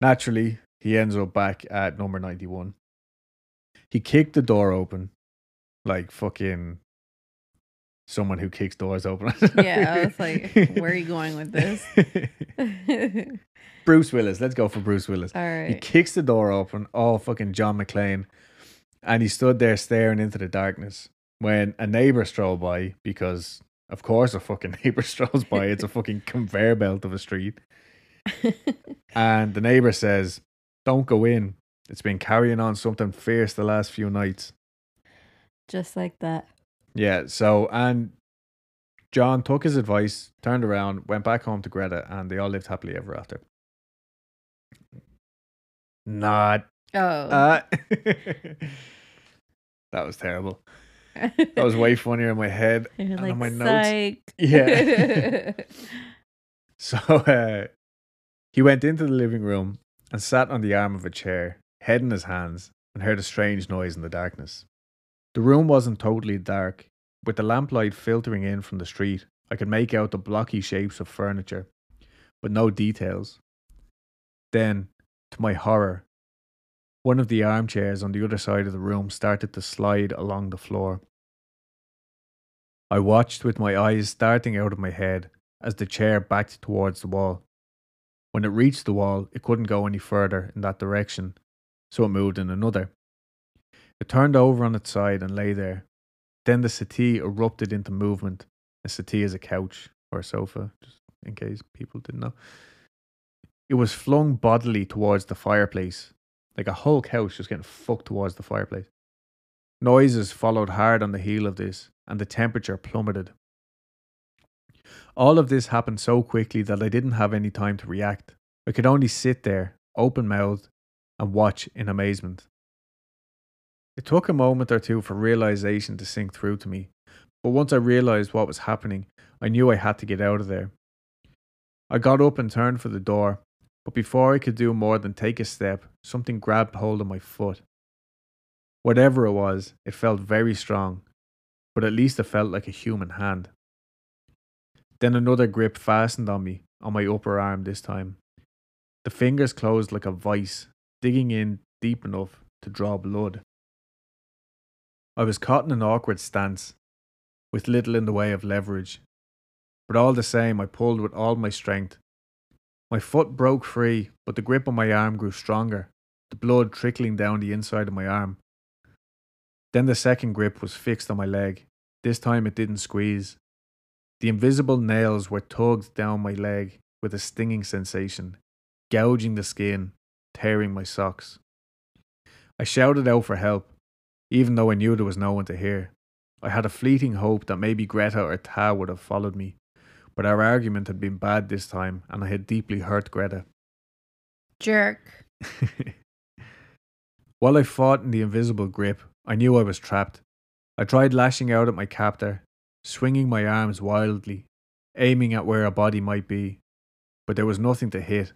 Naturally, he ends up back at number 91. He kicked the door open like fucking someone who kicks doors open. Yeah, I was like, where are you going with this? Bruce Willis. Let's go for Bruce Willis. He kicks the door open, Oh, fucking John McClane, and he stood there staring into the darkness when a neighbor strolled by because, of course, a fucking neighbor strolls by. It's a fucking conveyor belt of a street. And the neighbor says, Don't go in. It's been carrying on something fierce the last few nights. Just like that. Yeah, so, and John took his advice, turned around, went back home to Greta, and they all lived happily ever after. Not. Oh. Uh, that was terrible. That was way funnier in my head. You're and like, on my notes. psych. Yeah. So uh, he went into the living room and sat on the arm of a chair, head in his hands, and heard a strange noise in the darkness. The room wasn't totally dark. With the lamplight filtering in from the street, I could make out the blocky shapes of furniture, but no details. Then, to my horror, one of the armchairs on the other side of the room started to slide along the floor. I watched with my eyes starting out of my head as the chair backed towards the wall. When it reached the wall, it couldn't go any further in that direction, so it moved in another. It turned over on its side and lay there. Then the settee erupted into movement. A settee is a couch or a sofa, just in case people didn't know. It was flung bodily towards the fireplace, like a whole couch just getting fucked towards the fireplace. Noises followed hard on the heel of this, and the temperature plummeted. All of this happened so quickly that I didn't have any time to react. I could only sit there, open mouthed, and watch in amazement. It took a moment or two for realization to sink through to me, but once I realized what was happening, I knew I had to get out of there. I got up and turned for the door, but before I could do more than take a step, something grabbed hold of my foot. Whatever it was, it felt very strong, but at least it felt like a human hand. Then another grip fastened on me, on my upper arm this time. The fingers closed like a vice, digging in deep enough to draw blood. I was caught in an awkward stance, with little in the way of leverage. But all the same, I pulled with all my strength. My foot broke free, but the grip on my arm grew stronger, the blood trickling down the inside of my arm. Then the second grip was fixed on my leg. This time it didn't squeeze. The invisible nails were tugged down my leg with a stinging sensation, gouging the skin, tearing my socks. I shouted out for help, even though I knew there was no one to hear. I had a fleeting hope that maybe Greta or Ta would have followed me, but our argument had been bad this time and I had deeply hurt Greta. Jerk. While I fought in the invisible grip, I knew I was trapped. I tried lashing out at my captor, swinging my arms wildly, aiming at where a body might be, but there was nothing to hit.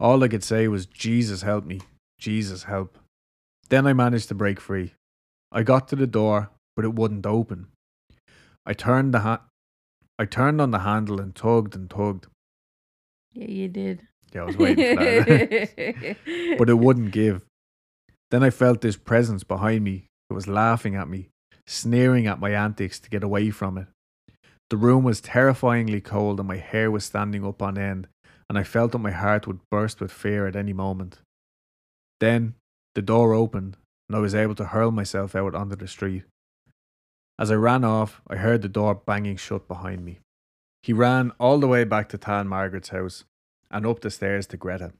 All I could say was, Jesus help me, Jesus help. Then I managed to break free. I got to the door, but it wouldn't open. I turned the ha- I turned on the handle and tugged and tugged. Yeah, you did. Yeah, I was waiting for that. but it wouldn't give. Then I felt this presence behind me. It was laughing at me, sneering at my antics to get away from it. The room was terrifyingly cold and my hair was standing up on end, and I felt that my heart would burst with fear at any moment. Then the door opened, and I was able to hurl myself out onto the street. As I ran off, I heard the door banging shut behind me. He ran all the way back to Tan Margaret's house and up the stairs to Greta.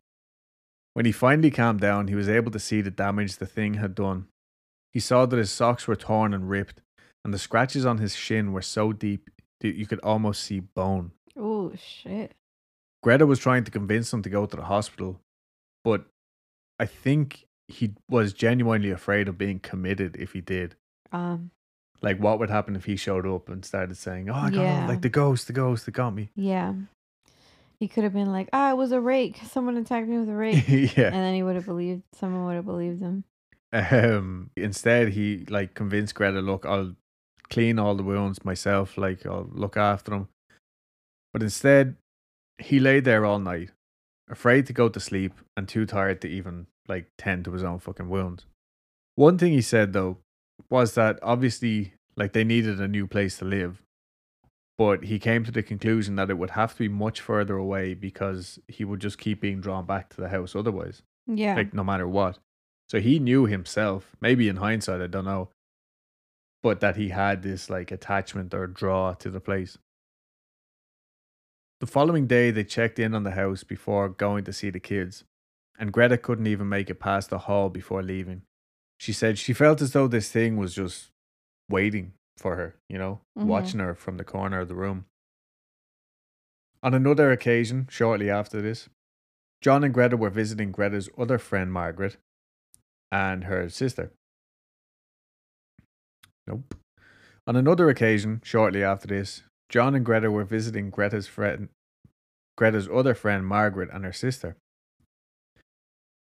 When he finally calmed down, he was able to see the damage the thing had done. He saw that his socks were torn and ripped, and the scratches on his shin were so deep that you could almost see bone. oh shit. Greta was trying to convince him to go to the hospital, but I think he was genuinely afraid of being committed if he did. Um, Like, what would happen if he showed up and started saying, "Oh, I got Yeah. like the ghost, the ghost that got me." yeah. He could have been like, ah, it was a rake. Someone attacked me with a rake. and then he would have believed, someone would have believed him. Um. Instead, he like convinced Greta, "Look, I'll clean all the wounds myself. Like, I'll look after them." But instead, he lay there all night, afraid to go to sleep and too tired to even like tend to his own fucking wounds. One thing he said though was that obviously like they needed a new place to live. But he came to the conclusion that it would have to be much further away because he would just keep being drawn back to the house otherwise, Yeah. like no matter what. So he knew himself, maybe in hindsight, I don't know, but that he had this like attachment or draw to the place. The following day, they checked in on the house before going to see the kids, and Greta couldn't even make it past the hall before leaving. She said she felt as though this thing was just waiting for her, you know, Mhm. watching her from the corner of the room. On another occasion, shortly after this, John and Greta were visiting Greta's other friend, Margaret, and her sister. Nope. On another occasion, shortly after this, John and Greta were visiting Greta's friend, Greta's other friend, Margaret, and her sister.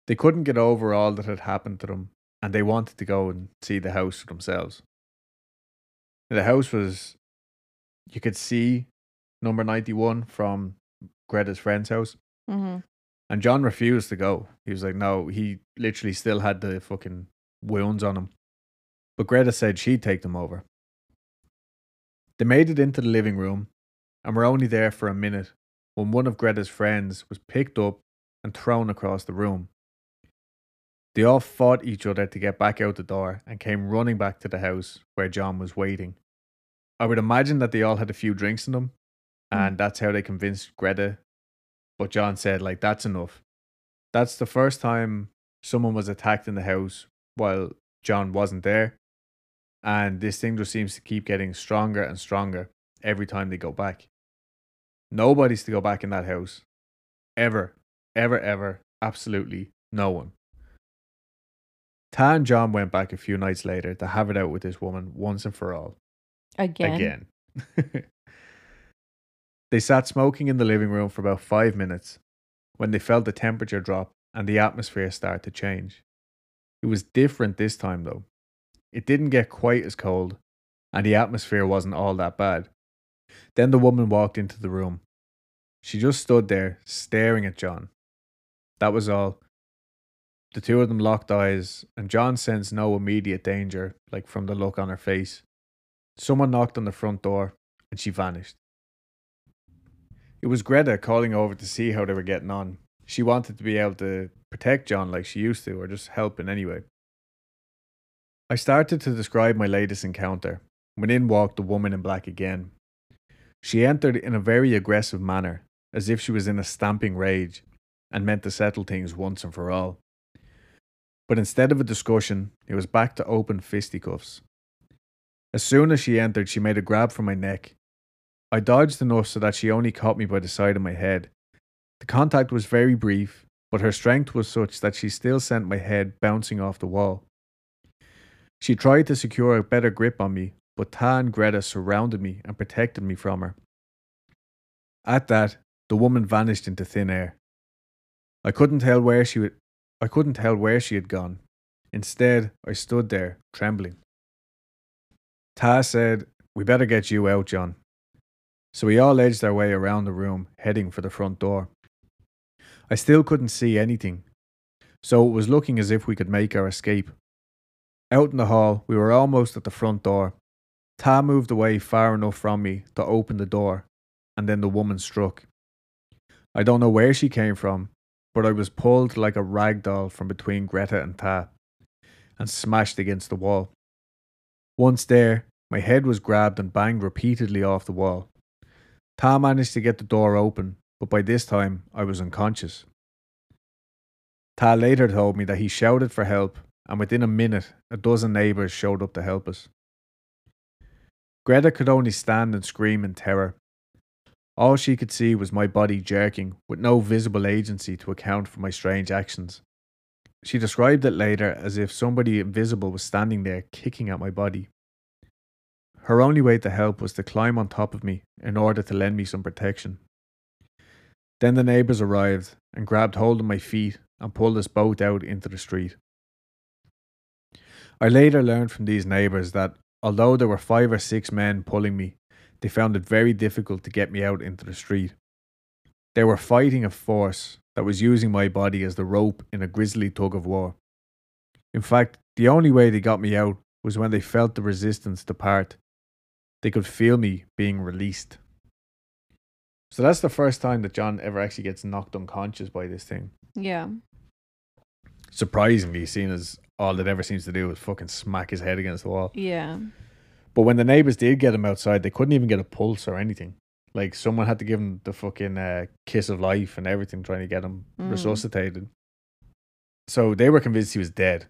They couldn't get over all that had happened to them, and they wanted to go and see the house for themselves. The house was, you could see number 91 from Greta's friend's house. hmm And John refused to go. He was like, no, he literally still had the fucking wounds on him. But Greta said she'd take them over. They made it into the living room and were only there for a minute when one of Greta's friends was picked up and thrown across the room. They all fought each other to get back out the door and came running back to the house where John was waiting. I would imagine that they all had a few drinks in them, hmm. and that's how they convinced Greta but John said, like, that's enough. That's the first time someone was attacked in the house while John wasn't there. And this thing just seems to keep getting stronger and stronger every time they go back. Nobody's to go back in that house. Ever. Ever, ever. Absolutely no one. Ta and John went back a few nights later to have it out with this woman once and for all Again. again. they sat smoking in the living room for about five minutes when they felt the temperature drop and the atmosphere start to change. It was different this time, though. It didn't get quite as cold, and the atmosphere wasn't all that bad. Then the woman walked into the room. She just stood there, staring at John. That was all. The two of them locked eyes, and John sensed no immediate danger, like from the look on her face. Someone knocked on the front door, and she vanished. It was Greta calling over to see how they were getting on. She wanted to be able to protect John like she used to, or just help in any way. I started to describe my latest encounter when in walked the woman in black again. She entered in a very aggressive manner, as if she was in a stamping rage and meant to settle things once and for all. But instead of a discussion, it was back to open fisticuffs. As soon as she entered, she made a grab for my neck. I dodged enough so that she only caught me by the side of my head. The contact was very brief, but her strength was such that she still sent my head bouncing off the wall. She tried to secure a better grip on me, but Ta and Greta surrounded me and protected me from her. At that, the woman vanished into thin air. I couldn't tell where she I couldn't tell where she had gone. Instead, I stood there, trembling. Ta said, We better get you out, John. So we all edged our way around the room, heading for the front door. I still couldn't see anything, so it was looking as if we could make our escape. Out in the hall, we were almost at the front door. Ta moved away far enough from me to open the door, and then the woman struck. I don't know where she came from, but I was pulled like a rag doll from between Greta and Ta and smashed against the wall. Once there, my head was grabbed and banged repeatedly off the wall. Ta managed to get the door open, but by this time I was unconscious. Ta later told me that he shouted for help, and within a minute, a dozen neighbours showed up to help us. Greta could only stand and scream in terror. All she could see was my body jerking, with no visible agency to account for my strange actions. She described it later as if somebody invisible was standing there kicking at my body. her only way to help was to climb on top of me in order to lend me some protection. Then the neighbours arrived and grabbed hold of my feet and pulled us both out into the street. I later learned from these neighbours that although there were five or six men pulling me, they found it very difficult to get me out into the street. They were fighting a force that was using my body as the rope in a grisly tug of war. In fact, the only way they got me out was when they felt the resistance depart. They could feel me being released. So that's the first time that John ever actually gets knocked unconscious by this thing. Yeah. Surprisingly, seeing as all it ever seems to do is fucking smack his head against the wall. Yeah. But when the neighbors did get him outside, they couldn't even get a pulse or anything. Like someone had to give him the fucking uh, kiss of life and everything, trying to get him Mm. resuscitated. So they were convinced he was dead.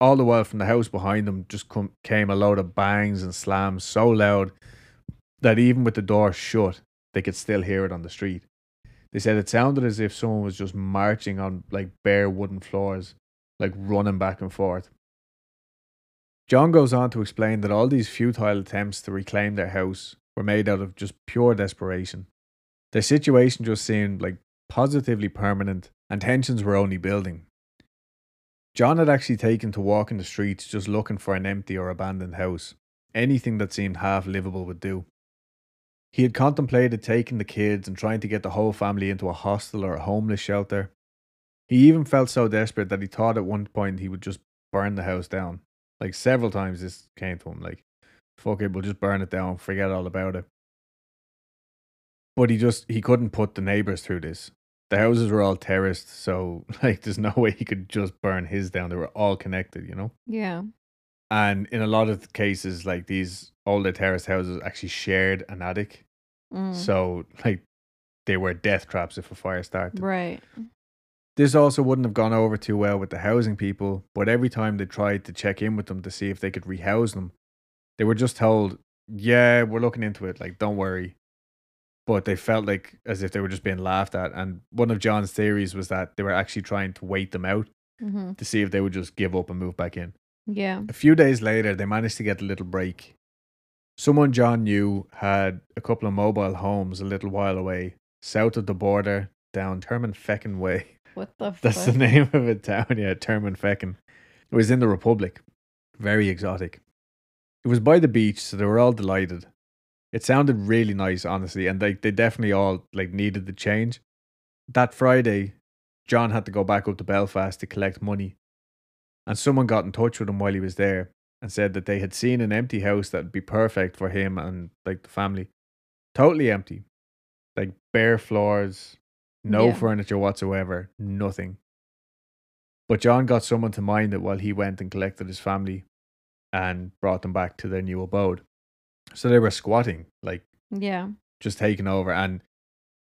All the while, from the house behind them, just come, came a load of bangs and slams so loud that even with the door shut, they could still hear it on the street. They said it sounded as if someone was just marching on like bare wooden floors, like running back and forth. John goes on to explain that all these futile attempts to reclaim their house were made out of just pure desperation. Their situation just seemed like positively permanent, and tensions were only building. John had actually taken to walking the streets just looking for an empty or abandoned house. Anything that seemed half livable would do. He had contemplated taking the kids and trying to get the whole family into a hostel or a homeless shelter. He even felt so desperate that he thought at one point he would just burn the house down. Like several times this came to him, like, fuck it, we'll just burn it down, forget all about it. But he just he couldn't put the neighbors through this. The houses were all terraced, so like there's no way he could just burn his down. They were all connected, you know? Yeah. And in a lot of cases, like these older terraced houses actually shared an attic. Mm. So like they were death traps if a fire started. right. This also wouldn't have gone over too well with the housing people, but every time they tried to check in with them to see if they could rehouse them, they were just told, Yeah, we're looking into it, like don't worry. But they felt like as if they were just being laughed at. And one of John's theories was that they were actually trying to wait them out hmm to see if they would just give up and move back in. Yeah. A few days later, they managed to get a little break. Someone John knew had a couple of mobile homes a little while away, south of the border, down Termonfeckin Way. What the That's fuck? the name of a town, yeah, Termonfeckin. It was in the Republic. Very exotic. It was by the beach, so they were all delighted. It sounded really nice, honestly, and like they definitely all like needed the change. That Friday, John had to go back up to Belfast to collect money. And someone got in touch with him while he was there and said that they had seen an empty house that would be perfect for him and like the family. Totally empty. Like bare floors, no Yeah. furniture whatsoever, nothing. But John got someone to mind it while he went and collected his family and brought them back to their new abode. So they were squatting, like Yeah. just taking over. And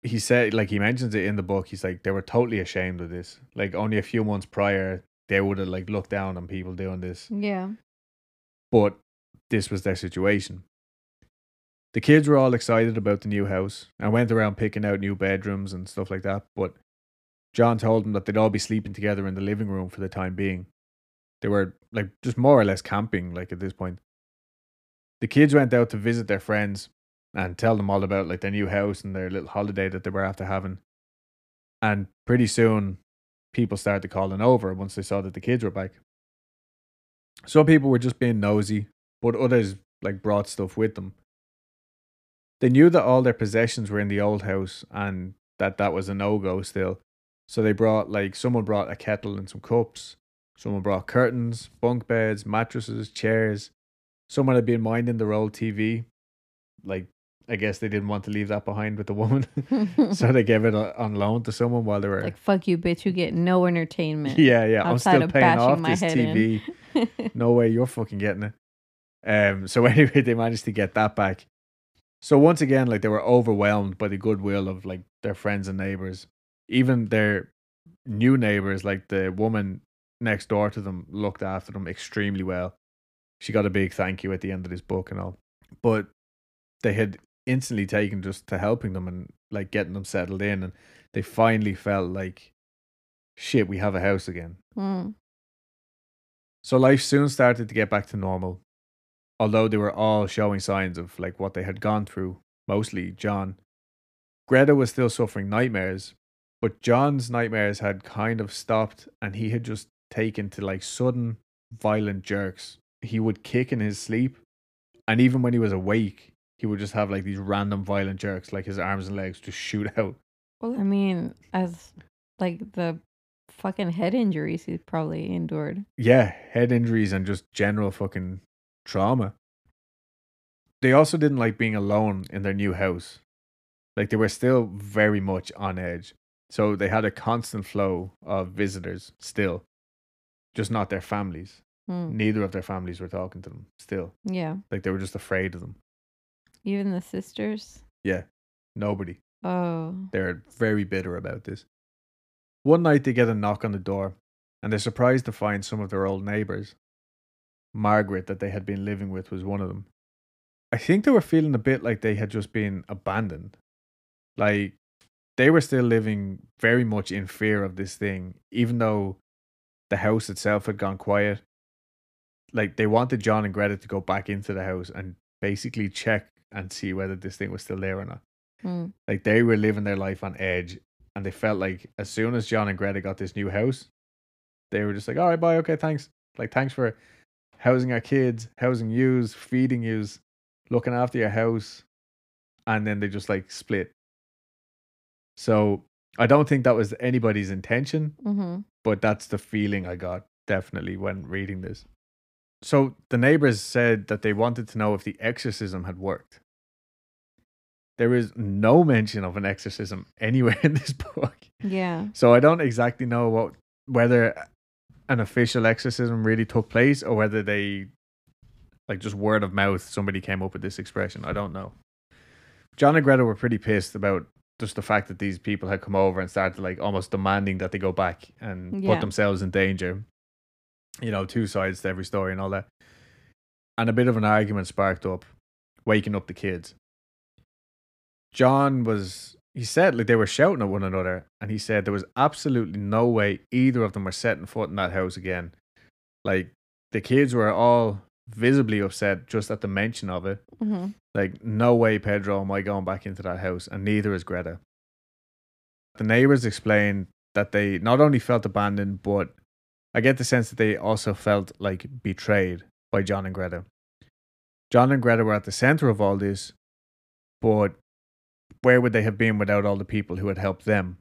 he said, like he mentions it in the book, he's like, they were totally ashamed of this. Like only a few months prior, they would have like looked down on people doing this. Yeah. But this was their situation. The kids were all excited about the new house and went around picking out new bedrooms and stuff like that. But John told them that they'd all be sleeping together in the living room for the time being. They were like just more or less camping, like at this point. The kids went out to visit their friends and tell them all about like their new house and their little holiday that they were after having. And pretty soon, people started calling over once they saw that the kids were back. Some people were just being nosy, but others like brought stuff with them. They knew that all their possessions were in the old house and that that was a no go still. So they brought like someone brought a kettle and some cups. Someone brought curtains, bunk beds, mattresses, chairs. Someone had been minding their old TV. Like I guess they didn't want to leave that behind with the woman, so they gave it on loan to someone while they were. like fuck you, bitch. You get no entertainment. yeah, yeah. I'm still of paying bashing off my this. TV. no way you're fucking getting it. Um, so anyway, they managed to get that back. So once again, like they were overwhelmed by the goodwill of like their friends and neighbors. Even their new neighbors, like the woman next door to them, looked after them extremely well. She got a big thank you at the end of this book and all. But they had instantly taken just to helping them and like getting them settled in and they finally felt like shit, we have a house again. Mm. So life soon started to get back to normal. Although they were all showing signs of like what they had gone through, mostly John. Greta was still suffering nightmares, but John's nightmares had kind of stopped and he had just taken to like sudden violent jerks. He would kick in his sleep, and even when he was awake, he would just have like these random violent jerks, like his arms and legs just shoot out. Well, I mean, as like the fucking head injuries he's probably endured. Yeah, head injuries and just general fucking trauma. They also didn't like being alone in their new house. Like they were still very much on edge. So they had a constant flow of visitors still, just not their families. Hmm. Neither of their families were talking to them still. Yeah. Like they were just afraid of them. Even the sisters. Yeah, nobody. Oh. They're very bitter about this. One night they get a knock on the door and they're surprised to find some of their old neighbors. Margaret, that they had been living with, was one of them. I think they were feeling a bit like they had just been abandoned. Like they were still living very much in fear of this thing, even though the house itself had gone quiet. Like they wanted John and Greta to go back into the house and basically check and see whether this thing was still there or not. Hmm. Like they were living their life on edge, and they felt like as soon as John and Greta got this new house, they were just like, "All right, bye, okay, thanks. Like, thanks for housing our kids, housing yous, feeding yous, looking after your house," and then they just like split. So I don't think that was anybody's intention, Mm-hmm. but that's the feeling I got definitely when reading this. So the neighbors said that they wanted to know if the exorcism had worked. There is no mention of an exorcism anywhere in this book. Yeah. So I don't exactly know what whether an official exorcism really took place or whether they like just word of mouth somebody came up with this expression. I don't know. John and Greta were pretty pissed about just the fact that these people had come over and started like almost demanding that they go back and Yeah. put themselves in danger. You know, two sides to every story and all that. And a bit of an argument sparked up, waking up the kids. John was he said like they were shouting at one another and he said there was absolutely no way either of them were setting foot in that house again. Like the kids were all visibly upset just at the mention of it. Mm-hmm. Like, no way, Pedro, am I going back into that house, and neither is Greta. The neighbors explained that they not only felt abandoned, but I get the sense that they also felt like betrayed by John and Greta. John and Greta were at the center of all this, but where would they have been without all the people who had helped them?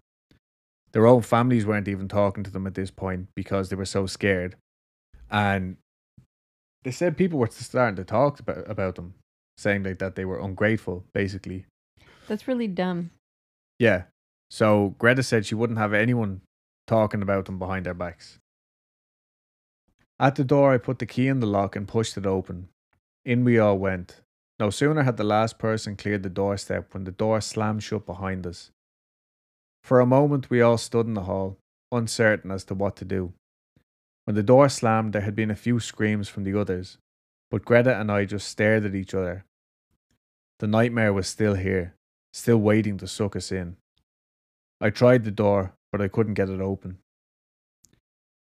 Their own families weren't even talking to them at this point because they were so scared. And they said people were starting to talk about, about them, saying like that they were ungrateful, basically. That's really dumb. Yeah. So Greta said she wouldn't have anyone talking about them behind their backs. At the door, I put the key in the lock and pushed it open. In we all went. No sooner had the last person cleared the doorstep when the door slammed shut behind us. For a moment, we all stood in the hall, uncertain as to what to do. When the door slammed, there had been a few screams from the others, but Greta and I just stared at each other. The nightmare was still here, still waiting to suck us in. I tried the door, but I couldn't get it open.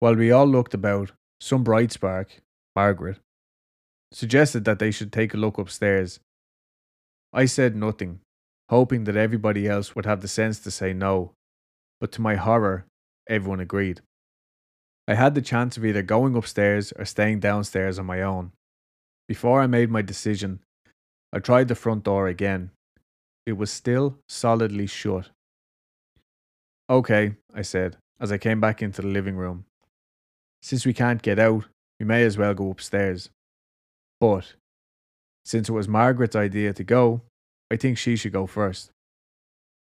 While we all looked about, some bright spark, Margaret, suggested that they should take a look upstairs. I said nothing, hoping that everybody else would have the sense to say no, but to my horror, everyone agreed. I had the chance of either going upstairs or staying downstairs on my own. Before I made my decision, I tried the front door again. It was still solidly shut. Okay, I said, as I came back into the living room. Since we can't get out, we may as well go upstairs. But, since it was Margaret's idea to go, I think she should go first.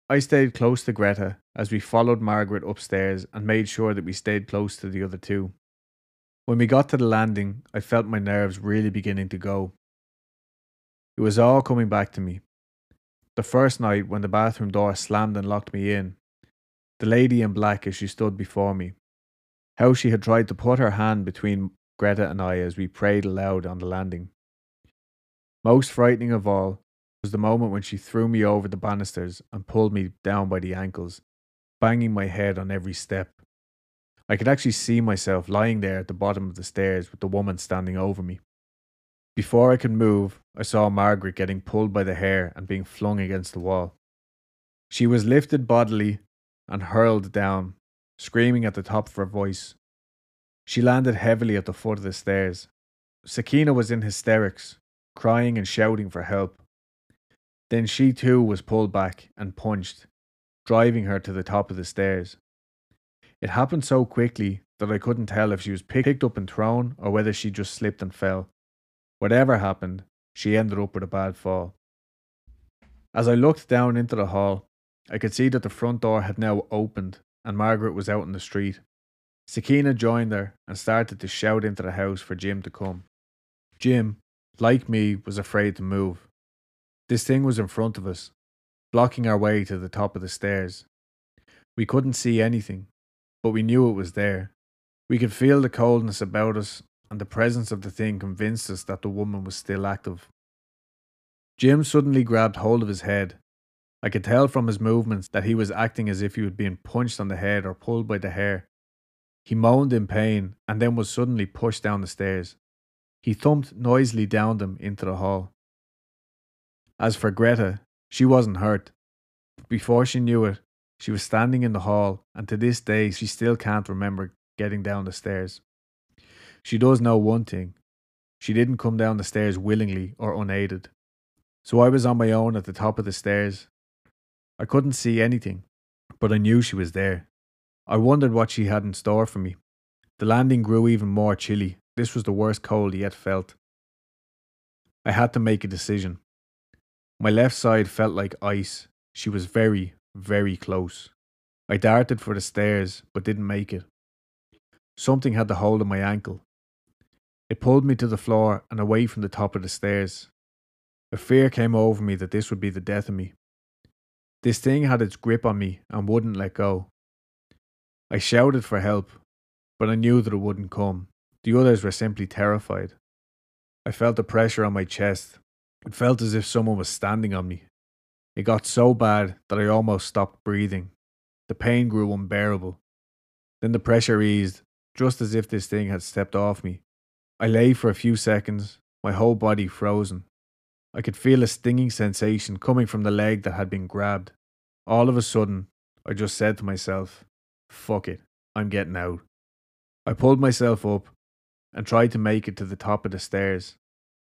I stayed close to Greta as we followed Margaret upstairs and made sure that we stayed close to the other two. When we got to the landing, I felt my nerves really beginning to go. It was all coming back to me. The first night when the bathroom door slammed and locked me in, the lady in black as she stood before me, how she had tried to put her hand between Greta and I as we prayed aloud on the landing. Most frightening of all was the moment when she threw me over the banisters and pulled me down by the ankles, banging my head on every step. I could actually see myself lying there at the bottom of the stairs with the woman standing over me. Before I could move, I saw Margaret getting pulled by the hair and being flung against the wall. She was lifted bodily and hurled down, screaming at the top of her voice. She landed heavily at the foot of the stairs. Sakina was in hysterics, crying and shouting for help. Then she too was pulled back and punched, driving her to the top of the stairs. It happened so quickly that I couldn't tell if she was picked up and thrown or whether she just slipped and fell. Whatever happened, she ended up with a bad fall. As I looked down into the hall, I could see that the front door had now opened and Margaret was out in the street. Sakina joined her and started to shout into the house for Jim to come. Jim, like me, was afraid to move. This thing was in front of us, blocking our way to the top of the stairs. We couldn't see anything, but we knew it was there. We could feel the coldness about us, and the presence of the thing convinced us that the woman was still active. Jim suddenly grabbed hold of his head. I could tell from his movements that he was acting as if he had been punched on the head or pulled by the hair. He moaned in pain and then was suddenly pushed down the stairs. He thumped noisily down them into the hall. As for Greta, she wasn't hurt. Before she knew it, she was standing in the hall, and to this day she still can't remember getting down the stairs. She does know one thing she didn't come down the stairs willingly or unaided. So I was on my own at the top of the stairs. I couldn't see anything, but I knew she was there. I wondered what she had in store for me. The landing grew even more chilly. This was the worst cold yet felt. I had to make a decision. My left side felt like ice. She was very, very close. I darted for the stairs, but didn't make it. Something had the hold of my ankle. It pulled me to the floor and away from the top of the stairs. A fear came over me that this would be the death of me. This thing had its grip on me and wouldn't let go. I shouted for help, but I knew that it wouldn't come. The others were simply terrified. I felt the pressure on my chest. It felt as if someone was standing on me. It got so bad that I almost stopped breathing. The pain grew unbearable. Then the pressure eased, just as if this thing had stepped off me. I lay for a few seconds, my whole body frozen. I could feel a stinging sensation coming from the leg that had been grabbed. All of a sudden, I just said to myself, Fuck it, I'm getting out. I pulled myself up and tried to make it to the top of the stairs.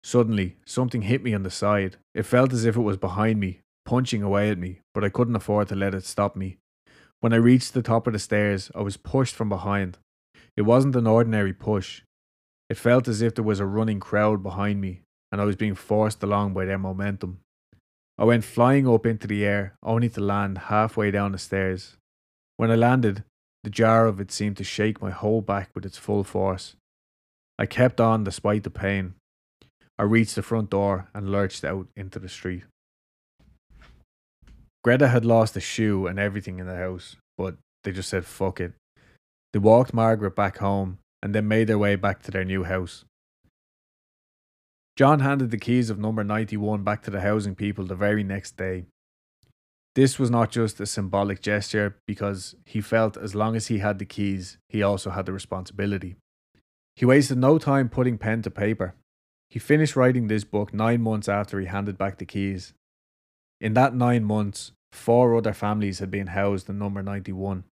Suddenly, something hit me on the side. It felt as if it was behind me, punching away at me, but I couldn't afford to let it stop me. When I reached the top of the stairs, I was pushed from behind. It wasn't an ordinary push. It felt as if there was a running crowd behind me, and I was being forced along by their momentum. I went flying up into the air, only to land halfway down the stairs. When I landed, the jar of it seemed to shake my whole back with its full force. I kept on despite the pain. I reached the front door and lurched out into the street. Greta had lost a shoe and everything in the house, but they just said fuck it. They walked Margaret back home and then made their way back to their new house. John handed the keys of number 91 back to the housing people the very next day. This was not just a symbolic gesture because he felt as long as he had the keys, he also had the responsibility. He wasted no time putting pen to paper. He finished writing this book nine months after he handed back the keys. In that nine months, four other families had been housed in number 91.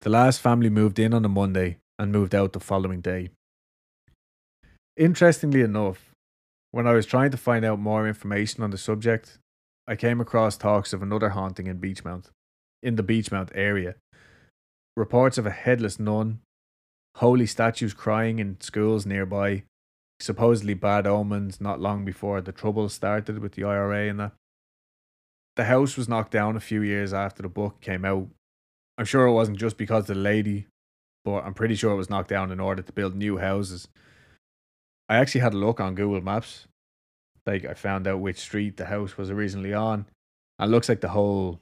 The last family moved in on a Monday and moved out the following day. Interestingly enough, when I was trying to find out more information on the subject, I came across talks of another haunting in Beechmount, in the Beechmount area. Reports of a headless nun, holy statues crying in schools nearby, supposedly bad omens not long before the trouble started with the IRA and that. The house was knocked down a few years after the book came out. I'm sure it wasn't just because of the lady, but I'm pretty sure it was knocked down in order to build new houses. I actually had a look on Google Maps. Like I found out which street the house was originally on. And it looks like the whole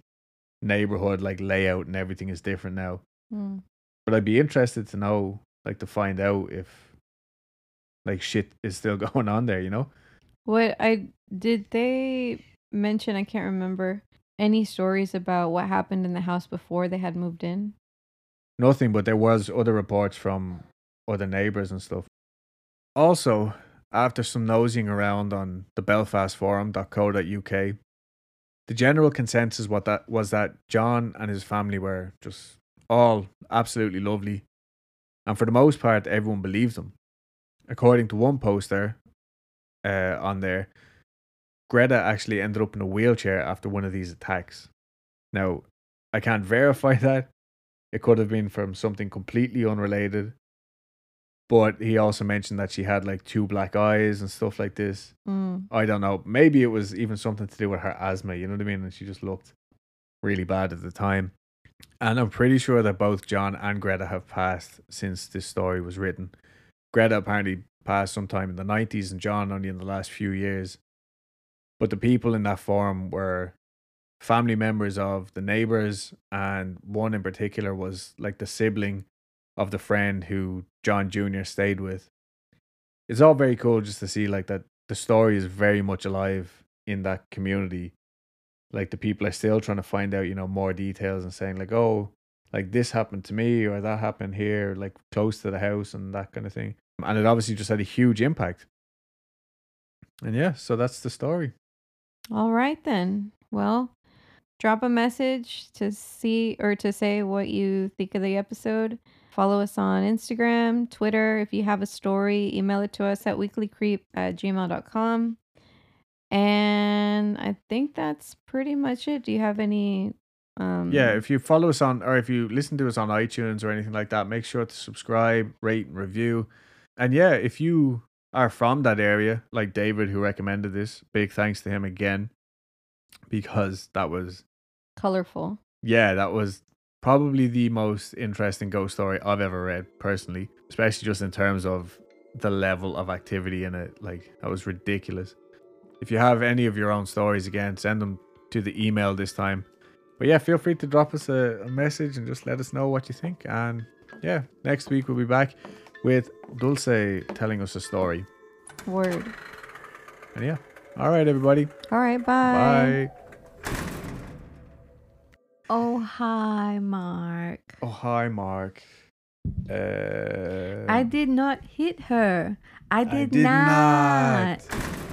neighborhood, like layout and everything is different now. Mm. But I'd be interested to know, like to find out if like shit is still going on there, you know? What I did they mention? I can't remember any stories about what happened in the house before they had moved in. Nothing, but there was other reports from other neighbors and stuff. Also, after some nosing around on the belfastforum.co.uk, the general consensus what that was that John and his family were just all absolutely lovely. And for the most part, everyone believed them. According to one poster uh, on there, Greta actually ended up in a wheelchair after one of these attacks. Now, I can't verify that. It could have been from something completely unrelated. But he also mentioned that she had like two black eyes and stuff like this. Mm. I don't know. Maybe it was even something to do with her asthma, you know what I mean? And she just looked really bad at the time. And I'm pretty sure that both John and Greta have passed since this story was written. Greta apparently passed sometime in the 90s and John only in the last few years. But the people in that forum were family members of the neighbors, and one in particular was like the sibling of the friend who John Jr. stayed with. It's all very cool just to see like that the story is very much alive in that community. Like the people are still trying to find out, you know, more details and saying like, oh, like this happened to me or that happened here, like close to the house and that kind of thing. And it obviously just had a huge impact. And yeah, so that's the story. All right then. Well, drop a message to see or to say what you think of the episode. Follow us on Instagram, Twitter. If you have a story, email it to us at weeklycreep at gmail.com. And I think that's pretty much it. Do you have any um Yeah, if you follow us on, or if you listen to us on iTunes or anything like that, make sure to subscribe, rate, and review. And yeah, if you are from that area, like David, who recommended this, big thanks to him again, because that was, colorful? yeah, that was probably the most interesting ghost story I've ever read personally, especially just in terms of the level of activity in it. Like, that was ridiculous. If you have any of your own stories, again, send them to the email this time. But yeah, feel free to drop us a, a message and just let us know what you think. And yeah, next week we'll be back with Dulce telling us a story. Word. And yeah, all right, everybody. All right, bye. Bye. Oh, hi, Mark. Oh, hi, Mark. Uh, I did not hit her. I did, did not. not.